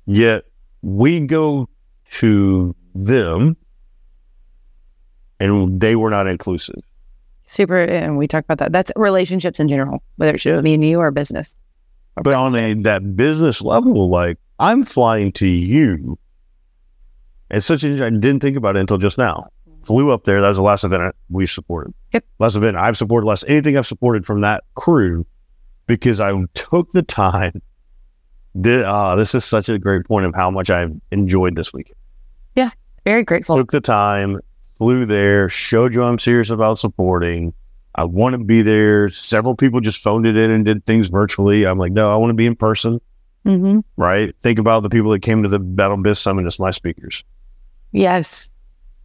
Yet we go to them and they were not inclusive. Super. And we talk about that. That's relationships in general, whether it's me and you or business. But on a that business level, like I'm flying to you. It's such an I didn't think about it until just now. Flew up there. That was the last event I- we supported. Yep. Last event I've supported, last anything I've supported from that crew because I took the time. Did, uh, this is such a great point of how much I've enjoyed this weekend. Yeah, very grateful. Took the time, flew there, showed you I'm serious about supporting. I want to be there. Several people just phoned it in and did things virtually. I'm like, no, I want to be in person hmm right? Think about the people that came to the BATL Biz Summit as my speakers. Yes.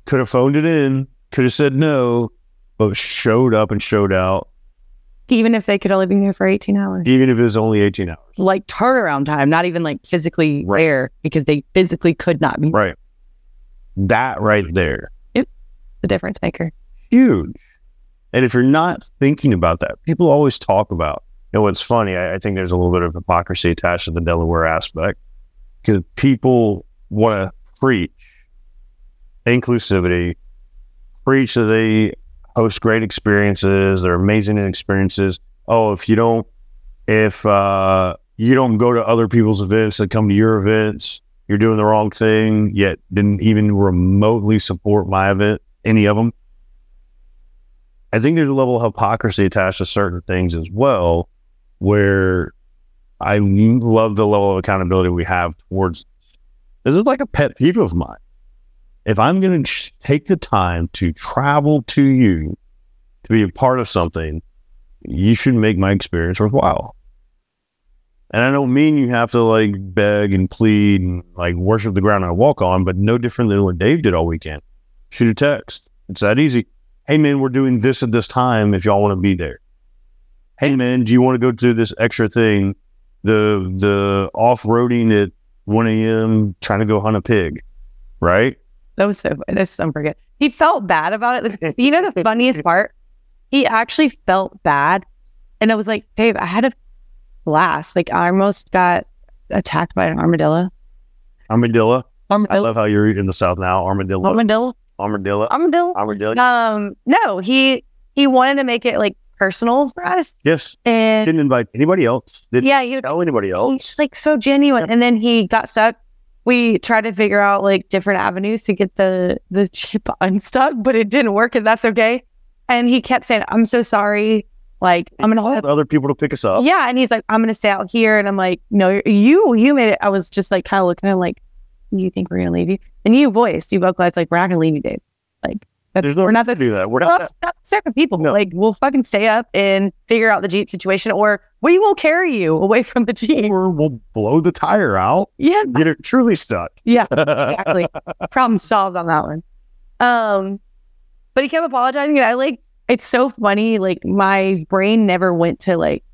Could have phoned it in, could have said no, but showed up and showed out, Even if they could only be here for 18 hours. even if it was only 18 hours. Like turnaround time, not even like physically Right. there because they physically could not be Right. That right there, Yep. the difference maker. huge. And if you're not thinking about that, people always talk about, you know, what's funny, I, I think there's a little bit of hypocrisy attached to the Delaware aspect because people want to preach inclusivity, preach that they host great experiences, they're amazing experiences. Oh, if you don't, if uh, you don't go to other people's events that come to your events, you're doing the wrong thing. Yet didn't even remotely support my event, any of them. I think there's a level of hypocrisy attached to certain things as well, where I love the level of accountability we have towards. This is like a pet peeve of mine. If I'm going to take the time to travel to you to be a part of something, you should make my experience worthwhile. And I don't mean you have to like beg and plead and like worship the ground I walk on, but no different than what Dave did all weekend. Shoot a text. It's that easy. Hey man, we're doing this at this time if y'all want to be there. Hey man, do you want to go do this extra thing? The the off roading at 1 a.m. trying to go hunt a pig, right? That was so that's forget. He felt bad about it. You know the funniest [laughs] part? He actually felt bad. And I was like, Dave, I had a blast. Like I almost got attacked by an armadillo. Armadillo. armadillo. I love how you're in the South now. Armadillo. Armadillo. Armadillo. Armadillo. Armadillo. Um, no, he he wanted to make it like personal for us. Yes. And Didn't invite anybody else. Didn't yeah, he tell anybody else. he's like so genuine. And then he got stuck. We tried to figure out like different avenues to get the the Jeep [laughs] unstuck, but it didn't work, and that's okay. And he kept saying, "I'm so sorry. Like I'm gonna Called other people to pick us up. yeah." And he's like, "I'm gonna stay out here." And I'm like, "No, you you made it." I was just like kind of looking at him like, "You think we're gonna leave you?" And you voiced, you vocalized like, "We're not gonna leave you, Dave. Like that's, There's no we're not the to do that. We're not. not, not the type of people. No. Like we'll fucking stay up and figure out the Jeep situation, or we will carry you away from the Jeep. Or we'll blow the tire out. Yeah, Get it truly stuck. yeah, exactly. [laughs] Problem solved on that one. Um, but he kept apologizing, and I like it's so funny. Like my brain never went to like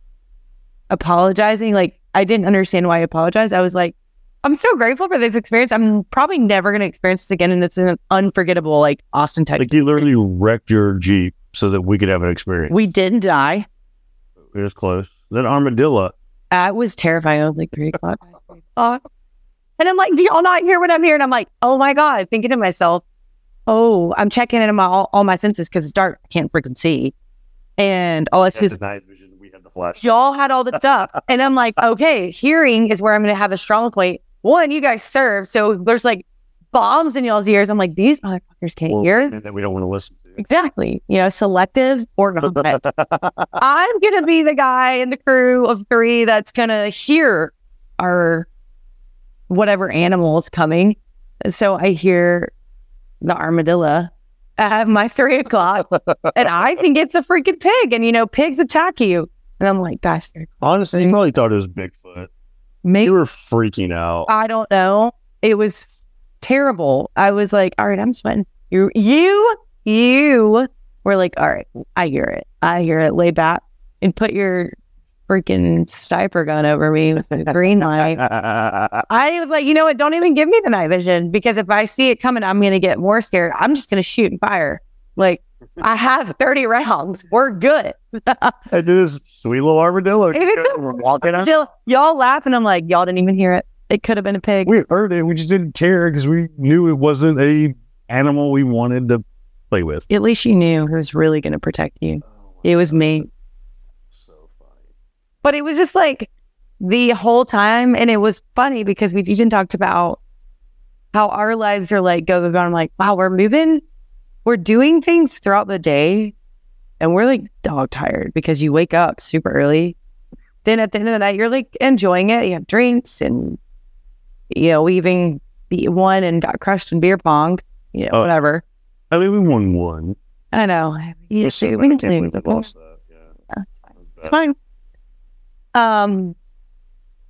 apologizing. Like I didn't understand why I apologized. I was like, I'm so grateful for this experience. I'm probably never going to experience this again. And it's an unforgettable, like Austin, Texas. Like you literally wrecked your Jeep so that we could have an experience. we didn't die. It was close. Then armadillo. That was terrifying. I was like three o'clock. Uh, [laughs] and I'm like, do y'all not hear what I'm hearing? And I'm like, oh my God, thinking to myself, oh, I'm checking in on my, all, all my senses because it's dark. I can't freaking see. And all I see That's is night vision. We had the flash. y'all had all the stuff. And I'm like, okay, hearing is where I'm going to have a strong point. One, you guys serve. So there's like bombs in y'all's ears. I'm like, these motherfuckers can't Well, hear. and that we don't want to listen to. Exactly. You know, selective or not. [laughs] I'm going to be the guy in the crew of three that's going to hear our whatever animal is coming. So I hear the armadillo at my three o'clock, [laughs] and I think it's a freaking pig. And, you know, pigs attack you. And I'm like, bastard. Honestly, you probably thought it was Bigfoot. Maybe You were freaking out. I don't know. It was terrible. I was like, all right, I'm sweating. You, you, you were like, all right, I hear it. I hear it. Lay back and put your freaking sniper gun over me with the green light. [laughs] I was like, you know what? Don't even give me the night vision because if I see it coming, I'm going to get more scared. I'm just going to shoot and fire. Like, I have 30 rounds. We're good. [laughs] I did this sweet little armadillo. It's a- We're walking out. Still, y'all laugh, and I'm like, y'all didn't even hear it. It could have been a pig. We heard it. We just didn't care because we knew it wasn't a animal we wanted to play with. At least you knew who was really going to protect you. It was me. So funny. But it was just like the whole time. And it was funny because we even talked about how our lives are like go, go, go. I'm like, wow, we're moving, we're doing things throughout the day. And we're like dog tired because you wake up super early. Then at the end of the night, you're like enjoying it. You have drinks and, you know, we even beat one and got crushed in beer pong, you know, Oh. whatever. I mean, we won one. I know. Yeah, shoot, we I can can't believe lose, we of course. lost that. Yeah. It's fine. Um,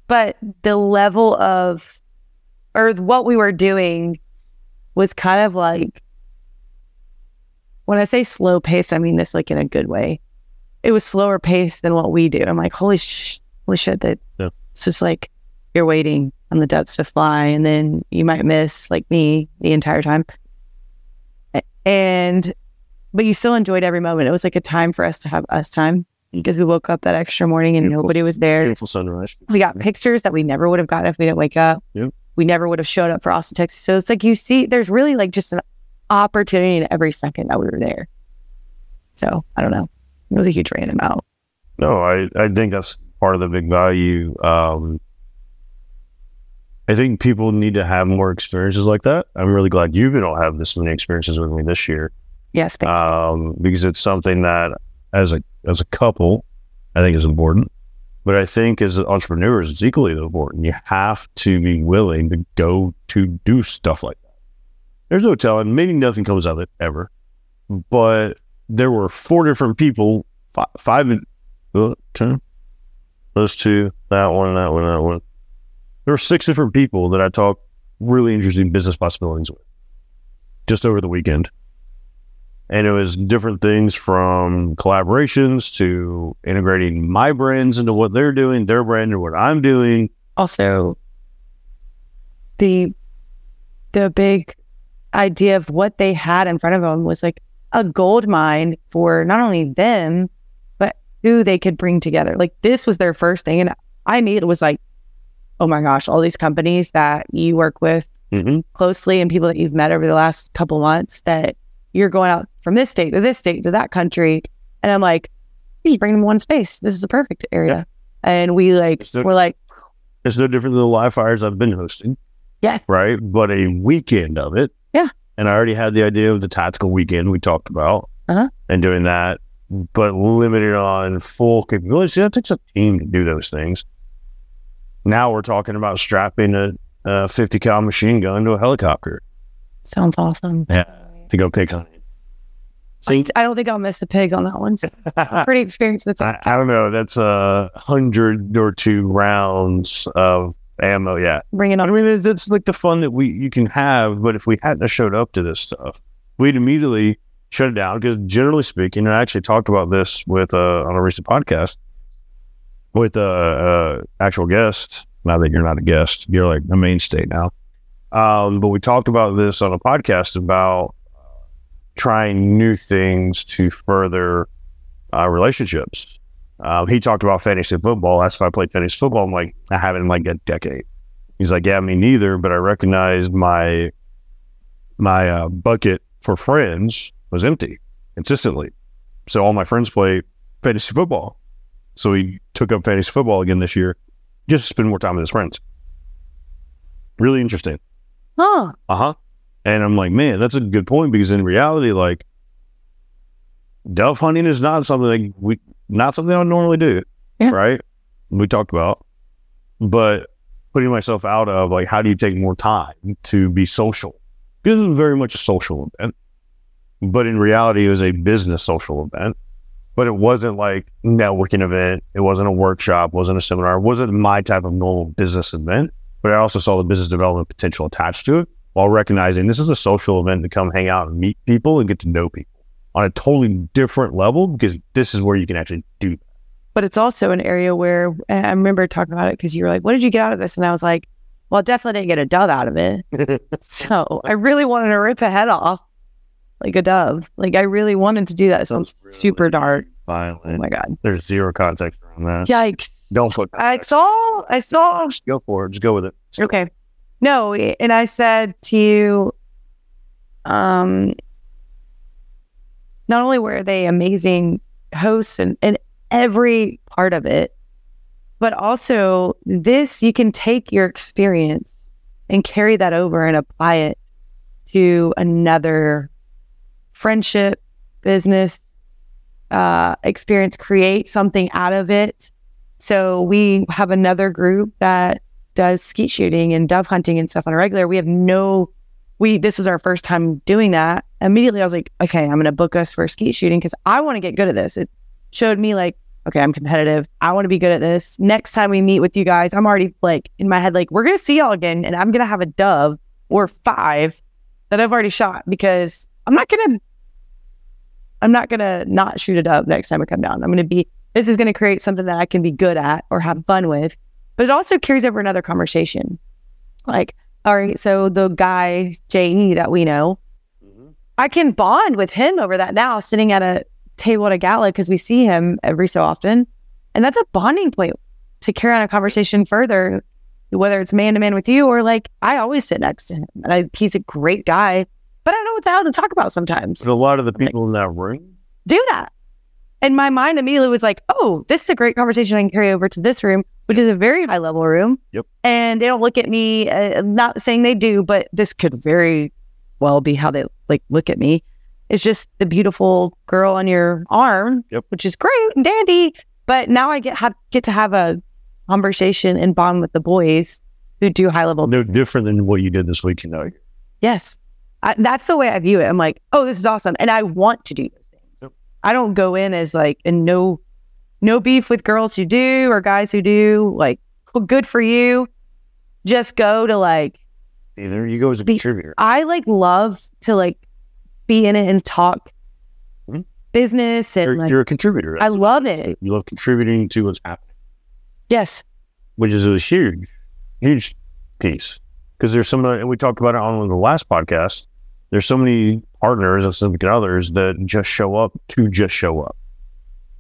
but the level of, or what we were doing was kind of like, when I say slow paced, I mean this like in a good way. It was slower paced than what we do. I'm like, holy sh, holy shit! That Yeah. it's just like you're waiting on the ducks to fly, and then you might miss like me the entire time. And, but you still enjoyed every moment. It was like a time for us to have us time because we woke up that extra morning and Beautiful. nobody was there. Beautiful sunrise. We got pictures that we never would have gotten if we didn't wake up. Yep. We never would have showed up for Austin, Texas. So it's like you see, there's really like just an opportunity in every second that we were there. So I don't know. It was a huge random out. No, I, I think that's part of the big value. Um, I think people need to have more experiences like that. I'm really glad you don't have this many experiences with me this year. Yes. thank- um, because it's something that as a as a couple, I think is important. But I think as entrepreneurs, it's equally important. You have to be willing to go to do stuff like that. There's no telling. Maybe nothing comes of it ever. But there were four different people, five, five uh, ten, those two, that one, that one, that one. There were six different people that I talked really interesting business possibilities with just over the weekend and it was different things from collaborations to integrating my brands into what they're doing, their brand into what I'm doing. also the the big idea of what they had in front of them was like a gold mine for not only them but who they could bring together like this was their first thing and i immediately was like oh my gosh all these companies that you work with Mm-hmm. closely and people that you've met over the last couple months that you're going out from this state to this state to that country and i'm like you just bring them in one space this is the perfect area and we like It's we're like It's no different than the live fires I've been hosting, yes right? But a weekend of it. Yeah. And I already had the idea of the tactical weekend we talked about Uh-huh. and doing that, but limited on full capabilities. That takes a team to do those things. Now we're talking about strapping a, a 50 cal machine gun to a helicopter Sounds awesome. Yeah. to go pig hunting. I, I don't think I'll miss the pigs on that one. So [laughs] pretty experienced with I, I don't know. That's a hundred or two rounds of ammo. Yeah, bring it on. I mean it's, it's like the fun that we you can have. But if we hadn't showed up to this stuff, we'd immediately shut it down. Because generally speaking, and I actually talked about this with uh, on a recent podcast with uh, uh, actual guest now that you're not a guest. You're like a mainstay now. Um, but we talked about this on a podcast about trying new things to further uh, relationships. Um, he talked about fantasy football. That's why I played fantasy football. I'm like, I haven't in like a decade. He's like, yeah, me neither. But I recognized my my uh, bucket for friends was empty consistently. So all my friends play fantasy football. So he took up fantasy football again this year, just to spend more time with his friends. Really interesting. Huh. Uh huh. And I'm like, man, that's a good point because in reality, like, dove hunting is not something like we, not something I would normally do, Yeah. right? We talked about, but putting myself out of like, how do you take more time to be social? This is very much a social event, but in reality, it was a business social event. But it wasn't like networking event. It wasn't a workshop. wasn't a seminar. It wasn't my type of normal business event. But I also saw the business development potential attached to it while recognizing this is a social event to come hang out and meet people and get to know people on a totally different level because this is where you can actually do that. But it's also an area where I remember talking about it because you were like, what did you get out of this? And I was like, well, I definitely didn't get a dove out of it. [laughs] So I really wanted to rip a head off like a dove. Like I really wanted to do that. It sounds Sounds super really dark. Oh Violent. my God. There's zero context around that. Yikes. [laughs] Don't put I saw, I saw. Just go for it. Just go with it. Just go. Okay. No, and I said to you, um, not only were they amazing hosts and, and every part of it, but also this, you can take your experience and carry that over and apply it to another friendship, business, uh, experience, create something out of it. So we have another group that does skeet shooting and dove hunting and stuff on a regular. We have no, we, this was our first time doing that. Immediately I was like, okay, I'm going to book us for skeet shooting because I want to get good at this. It showed me like, okay, I'm competitive. I want to be good at this. Next time we meet with you guys, I'm already like in my head, like, we're going to see y'all again and I'm going to have a dove or five that I've already shot because I'm not going to, I'm not going to not shoot a dove next time I come down. I'm going to be, this is going to create something that I can be good at or have fun with but it also carries over another conversation. Like, all right, so the guy JE that we know, mm-hmm. I can bond with him over that now, sitting at a table at a gala because we see him every so often, and that's a bonding point to carry on a conversation further, whether it's man to man with you or like I always sit next to him, and I, he's a great guy, but I don't know what the hell to talk about sometimes. But a lot of the people in that room, Do that. And my mind immediately was like, oh, this is a great conversation I can carry over to this room, which is a very high level room. Yep. And they don't look at me, uh, not saying they do, but this could very well be how they like look at me. It's just the beautiful girl on your arm, Yep. which is great and dandy. But now I get have, get to have a conversation and bond with the boys who do high level. no different than what you did this week. You know, Yes, I, that's the way I view it. I'm like, oh, this is awesome, and I want to do those things. Yep. I don't go in as like, and no, no beef with girls who do or guys who do. Like, well, good for you. Just go to like, either you go as a Be- contributor. I like love to like be in it and talk Mhm. business and You're, like, you're a contributor. I love it. you love contributing to what's happening, Yes, which is a huge, huge piece. Because there's some, and we talked about it on the last podcast. There's so many partners and significant others that just show up to just show up,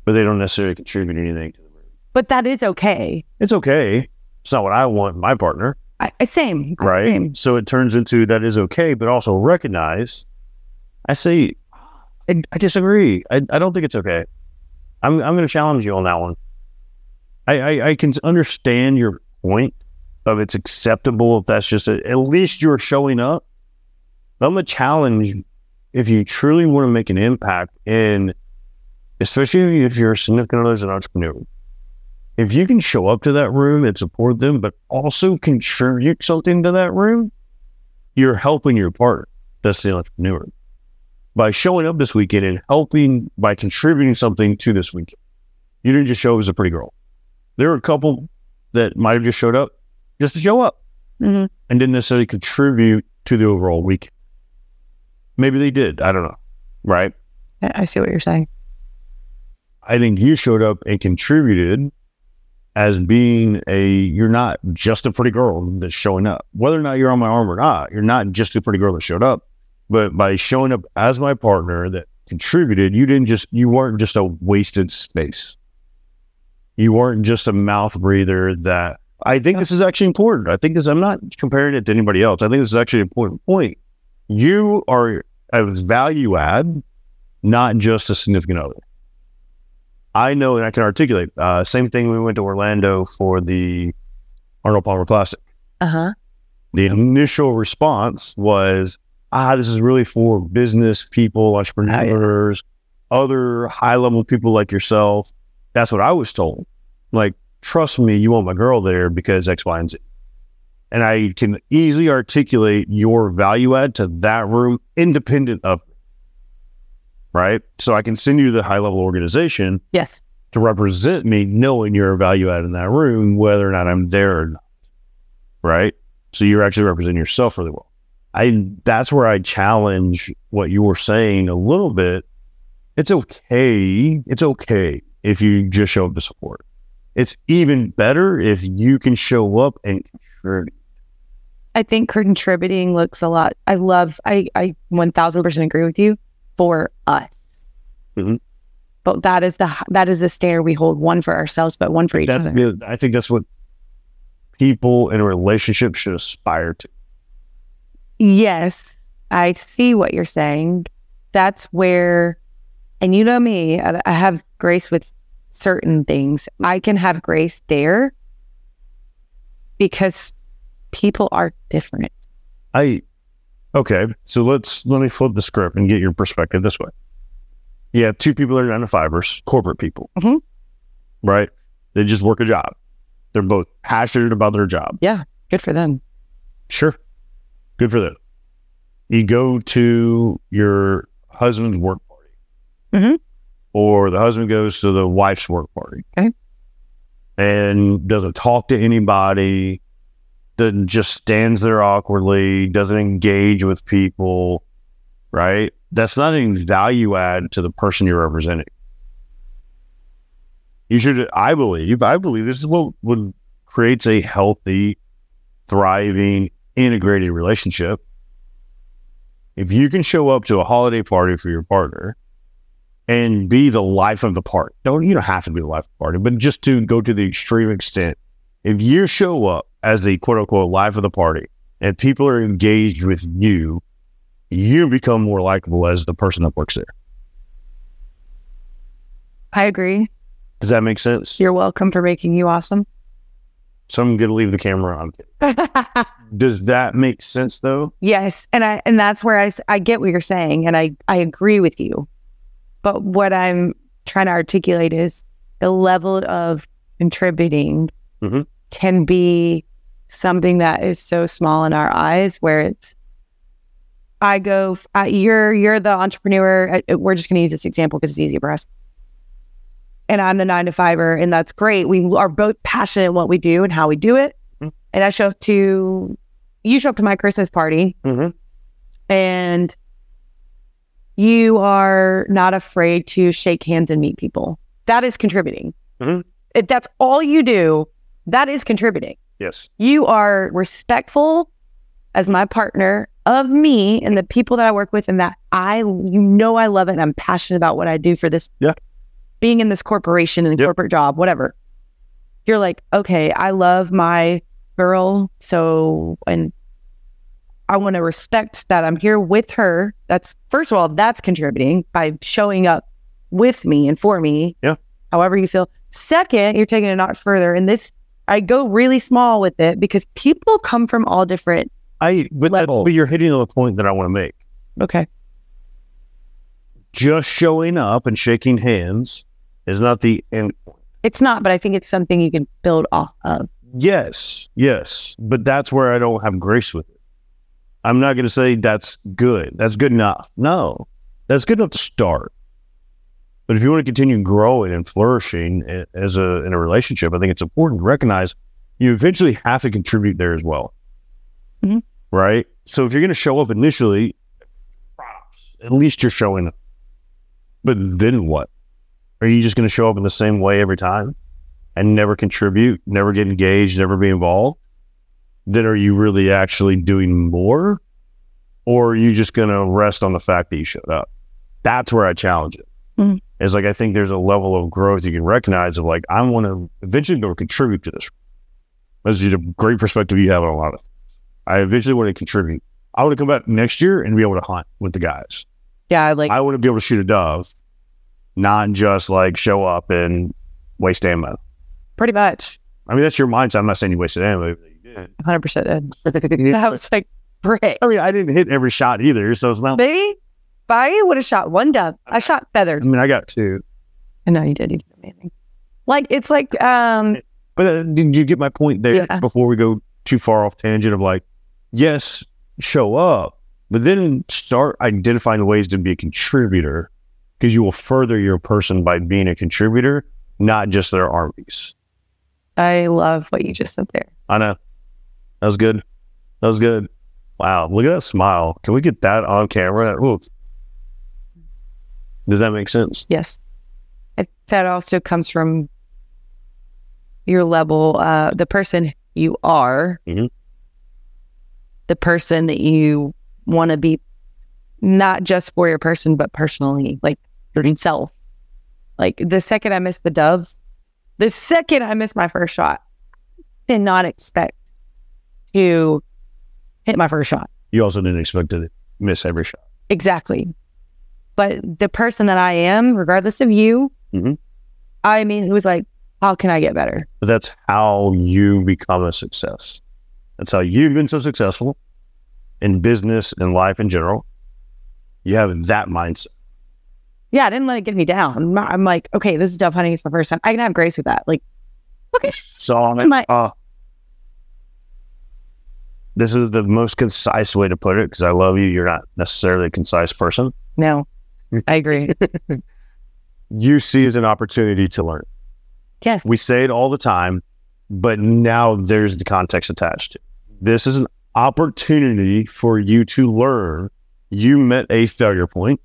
but they don't necessarily contribute anything to the room. but that is okay. It's okay. It's not what I want my partner, I, same, right? Same. So it turns into that is okay, but also recognize. I say, I, I disagree. I, I don't think it's okay. I'm I'm going to challenge you on that one. I, I I can understand your point of it's acceptable if that's just a, at least you're showing up. I'm a challenge if you truly want to make an impact in, especially if you're a significant other as an entrepreneur. If you can show up to that room and support them, but also contribute something to that room, you're helping your partner. That's the entrepreneur. By showing up this weekend and helping by contributing something to this weekend. You didn't just show up as a pretty girl. There were a couple that might have just showed up just to show up Mhm. and didn't necessarily contribute to the overall weekend. Maybe they did. I don't know. Right. I see what you're saying. I think you showed up and contributed as being a you're not just a pretty girl that's showing up. Whether or not you're on my arm or not, you're not just a pretty girl that showed up. But by showing up as my partner that contributed, you didn't just you weren't just a wasted space. You weren't just a mouth breather that I think this is actually important. I think this I'm not comparing it to anybody else. I think this is actually an important point. You are a value add, not just a significant other. I know and I can articulate. Uh, same thing. We went to Orlando for the Arnold Palmer Classic. Uh huh. The initial response was, "Ah, this is really for business people, entrepreneurs, other high level people like yourself." That's what I was told. Like, trust me, you want my girl there because X, Y, and Z. And I can easily articulate your value add to that room independent of right? So I can send you the high level organization Yes. to represent me, knowing you're a value add in that room, whether or not I'm there or not. Right. So you're actually representing yourself really well. I that's where I challenge what you were saying a little bit. It's okay. It's okay if you just show up to support. It's even better if you can show up and contribute. I think contributing looks a lot. I love. I I one thousand percent agree with you. For us, Mhm. but that is the that is the standard we hold. One for ourselves, but one for each That's other. the, I think that's what people in a relationship should aspire to. Yes, I see what you're saying. That's where, and you know me, I, I have grace with certain things. I can have grace there because people are different. I okay. So let's let me flip the script and get your perspective this way. Yeah, two people are nine to fivers, corporate people, Mhm. right? They just work a job. They're both passionate about their job. Yeah, good for them. Sure, good for them. You go to your husband's work party, Mhm. or the husband goes to the wife's work party, Okay. and doesn't talk to anybody, doesn't just stands there awkwardly, doesn't engage with people, right? That's not any value add to the person you're representing. You should, I believe, I believe this is what would creates a healthy, thriving, integrated relationship. If you can show up to a holiday party for your partner and be the life of the party, don't you don't have to be the life of the party, but just to go to the extreme extent, if you show up as the quote unquote life of the party and people are engaged with you, you become more likable as the person that works there. I agree. Does that make sense? You're welcome for making you awesome. So I'm going to leave the camera on. [laughs] Does that make sense though? yes, and I and that's where I I get what you're saying, and I I agree with you. But what I'm trying to articulate is the level of contributing Mhm. can be something that is so small in our eyes, where it's I go, you're you're the entrepreneur. We're just going to use this example because it's easy for us. And I'm the nine to fiver, and that's great. We are both passionate in what we do and how we do it. Mhm. And I show up to, you show up to my Christmas party, Mm-hmm. and you are not afraid to shake hands and meet people. That is contributing. Mhm. If that's all you do, that is contributing. Yes. You are respectful as my partner of me and the people that I work with, and that I, you know, I love it and I'm passionate about what I do for this. Yeah. Being in this corporation and Yep. corporate job, whatever. You're like, okay, I love my girl. So, and I want to respect that I'm here with her. That's, first of all, that's contributing by showing up with me and for me. Yeah. However you feel. Second, you're taking it a notch further. And this, I go really small with it because people come from all different. I but, that, but you're hitting on the point that I want to make. Okay. Just showing up and shaking hands is not the end. It's not, but I think it's something you can build off of. Yes, yes, but that's where I don't have grace with it. I'm not going to say that's good. That's good enough. No, that's good enough to start. But if you want to continue growing and flourishing as a in a relationship, I think it's important to recognize you eventually have to contribute there as well. Mhm. Right. So if you're going to show up initially, props. At least you're showing up. But then what? Are you just going to show up in the same way every time? and never contribute, never get engaged, never be involved, then are you really actually doing more? Or are you just going to rest on the fact that you showed up? That's where I challenge it. Mhm. It's like, I think there's a level of growth you can recognize of like, I want to eventually go contribute to this. This is a great perspective you have on a lot of things. I eventually want to contribute. I want to come back next year and be able to hunt with the guys. Yeah, like I want to be able to shoot a dove, not just like show up and waste ammo. pretty much I mean, that's your mindset. I'm not saying you wasted ammo. but You did. 100% did. [laughs] [laughs] That was like brick. I mean, I didn't hit every shot either, so it's not. Maybe I would have shot one dove. I shot feathers. I mean, I got two. I know you did. You did amazing. Like it's like um But uh, did you get my point there Yeah. before we go too far off tangent of like, yes, show up, but then start identifying ways to be a contributor because you will further your person by being a contributor, not just their armies. I love what you just said there. I know. That was good. That was good. Wow. Look at that smile. Can we get that on camera? Ooh. Does that make sense? Yes. I, that also comes from your level, uh, the person you are, Mhm. the person that you want to be, not just for your person, but personally, like yourself. Like the second I missed the dove, the second I missed my first shot, did not expect to hit my first shot. You also didn't expect to miss every shot. Exactly. But the person that I am, regardless of you, Mhm. I mean, it was like, how can I get better? But that's how you become a success. That's how you've been so successful in business and life in general. You have that mindset. Yeah, I didn't let it get me down. I'm, like, okay, this is dove hunting. It's my first time. I can have grace with that. Like, okay, So on it. My- uh, this is the most concise way to put it because I love you. You're not necessarily a concise person. no, [laughs] I agree. You see as an opportunity to learn. yes. We say it all the time, but now there's the context attached. This is an opportunity for you to learn. You met a failure point.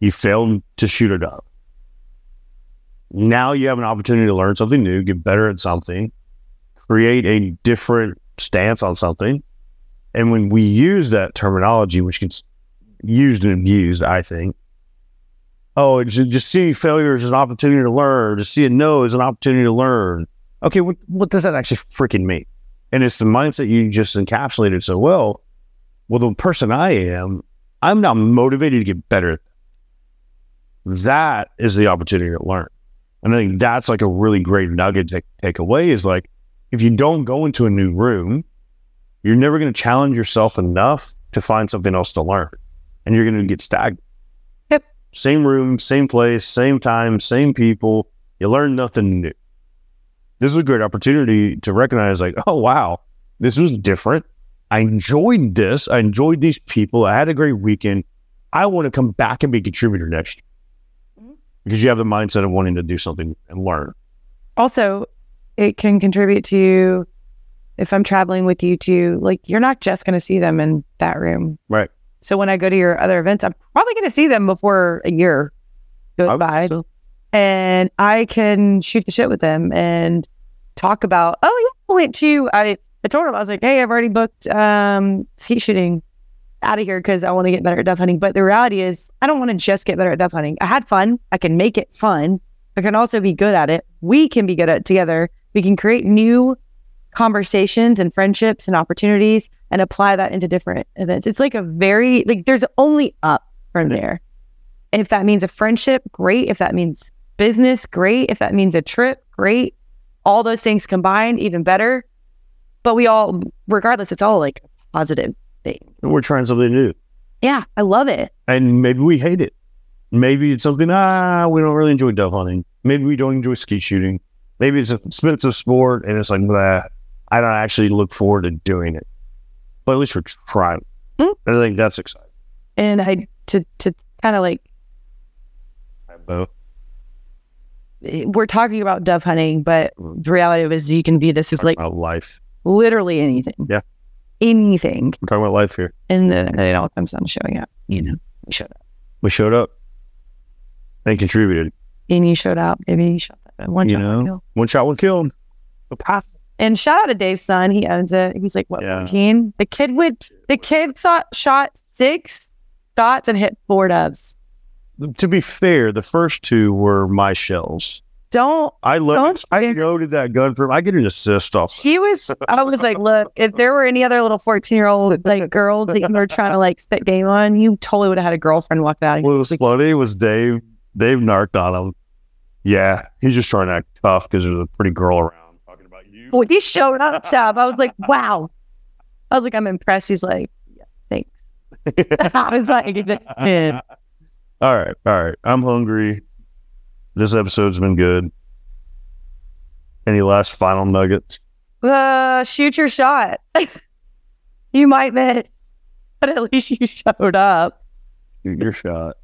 You failed to shoot a dove. Now you have an opportunity to learn something new, get better at something, create a different stance on something. And when we use that terminology, which gets used and abused, I think, oh, it's ju- just see failure as an opportunity to learn, to see a no as an opportunity to learn. Okay, what, what does that actually freaking mean? And it's the mindset you just encapsulated so well. Well, the person I am, I'm not motivated to get better. at that. That is the opportunity to learn. And I think that's like a really great nugget to take away is like, if you don't go into a new room, you're never going to challenge yourself enough to find something else to learn. And you're going to get stagnant Yep. same room, same place, same time, same people. You learn nothing new. This is a great opportunity to recognize, like, oh, wow, this was different. I enjoyed this. I enjoyed these people. I had a great weekend. I want to come back and be a contributor next year Mhm. because you have the mindset of wanting to do something and learn. Also, it can contribute to you if I'm traveling with you to like, you're not just going to see them in that room. Right. So when I go to your other events, I'm probably going to see them before a year goes by. so. and I can shoot the shit with them and talk about, oh yeah, I went to I I told him I was like, hey, I've already booked um skeet shooting out of here because I want to get better at dove hunting. But the reality is I don't want to just get better at dove hunting. I had fun. I can make it fun. I can also be good at it. We can be good at it together. We can create new conversations and friendships and opportunities and apply that into different events. It's like a very like there's only up from there. If that means a friendship, great. If that means business, great. If that means a trip, great. All those things combined, even better. But we all, regardless, it's all like a positive thing. And we're trying something new. Yeah, I love it. And maybe we hate it. Maybe it's something, ah, we don't really enjoy dove hunting. Maybe we don't enjoy skeet shooting. Maybe it's an expensive sport and it's like, blah, I don't actually look forward to doing it. But at least we're trying. Mm. I think that's exciting. And I to to kind of like Bo. we're talking about dove hunting, but the reality is you can view this as like life. literally anything. Yeah. Anything. We're talking about life here. And then it all comes down to showing up. You know, we showed up. We showed up and contributed. And you showed up. Maybe you shot that. One you shot, one know, kill. one shot, one kill. And shout out to Dave's son. He owns it. He's like what Yeah. 14? The kid would the kid saw, shot six shots and hit four doves. To be fair, the first two were my shells. Don't I. Don't I loaded that gun for. I get an assist off. he was I was like, look, if there were any other little 14 year old like girls that you were trying to like spit game on, you totally would have had a girlfriend walk out What was funny was Dave. Dave narked on him. Yeah, he's just trying to act tough because there's a pretty girl around talking about you. When he showed up, Tab, [laughs] I was like, wow. I was like, I'm impressed. He's like, yeah, thanks. [laughs] I was like, this kid. all right, all right. I'm hungry. This episode's been good. Any last final nuggets? Uh, shoot your shot. [laughs] you might miss, but at least you showed up. Shoot your shot.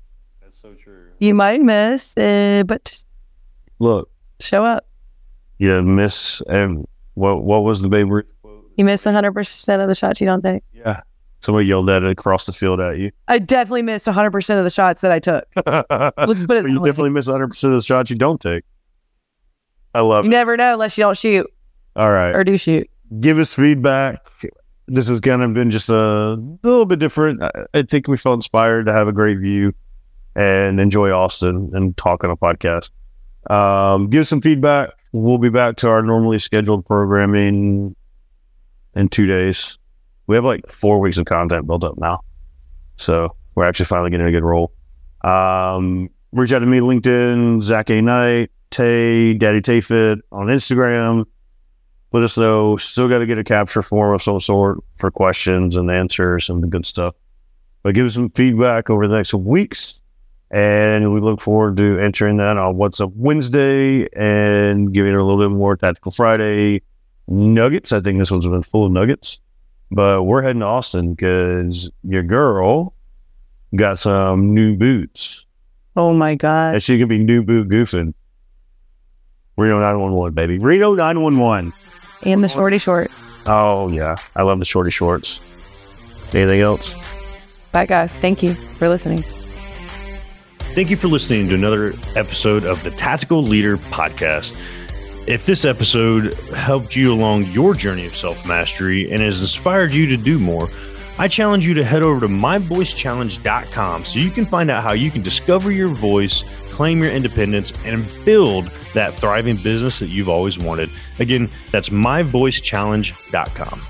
That's so true. You might miss, uh, but Look, show up. you miss. And what what was the Babe Ruth quote? You miss 100% of the shots you don't take. Yeah, somebody yelled at it across the field at you. I definitely missed 100% of the shots that I took. [laughs] Let's put it You way. definitely miss 100 percent of the shots you don't take. I love You it. never know unless you don't shoot All right. or do shoot. give us feedback. This has kind of been just a little bit different. I, I think we felt inspired to have a great view and enjoy Austin and talk on a podcast. Um, give some feedback. We'll be back to our normally scheduled programming in two days. We have like four weeks of content built up now. So we're actually finally getting a good roll. Um, reach out to me, LinkedIn, Zack A. Knight, Tay, Daddy Tay Fit on Instagram let us know. Still got to get a capture form of some sort for questions and answers and the good stuff. But give us some feedback over the next weeks. And we look forward to entering that on What's Up Wednesday and giving it a little bit more Tactical Friday nuggets. I think this one's been full of nuggets. But we're heading to Austin because your girl got some new boots. Oh my God. And she can be new boot goofing. Reno 911, baby. Reno 911. And the shorty shorts. Oh yeah, I love the shorty shorts. Anything else? Bye, guys. Thank you for listening. Thank you for listening to another episode of the Tactical Leader Podcast. If this episode helped you along your journey of self mastery and has inspired you to do more, I challenge you to head over to myvoicechallenge.com so you can find out how you can discover your voice, claim your independence, and build that thriving business that you've always wanted. Again, that's myvoicechallenge.com.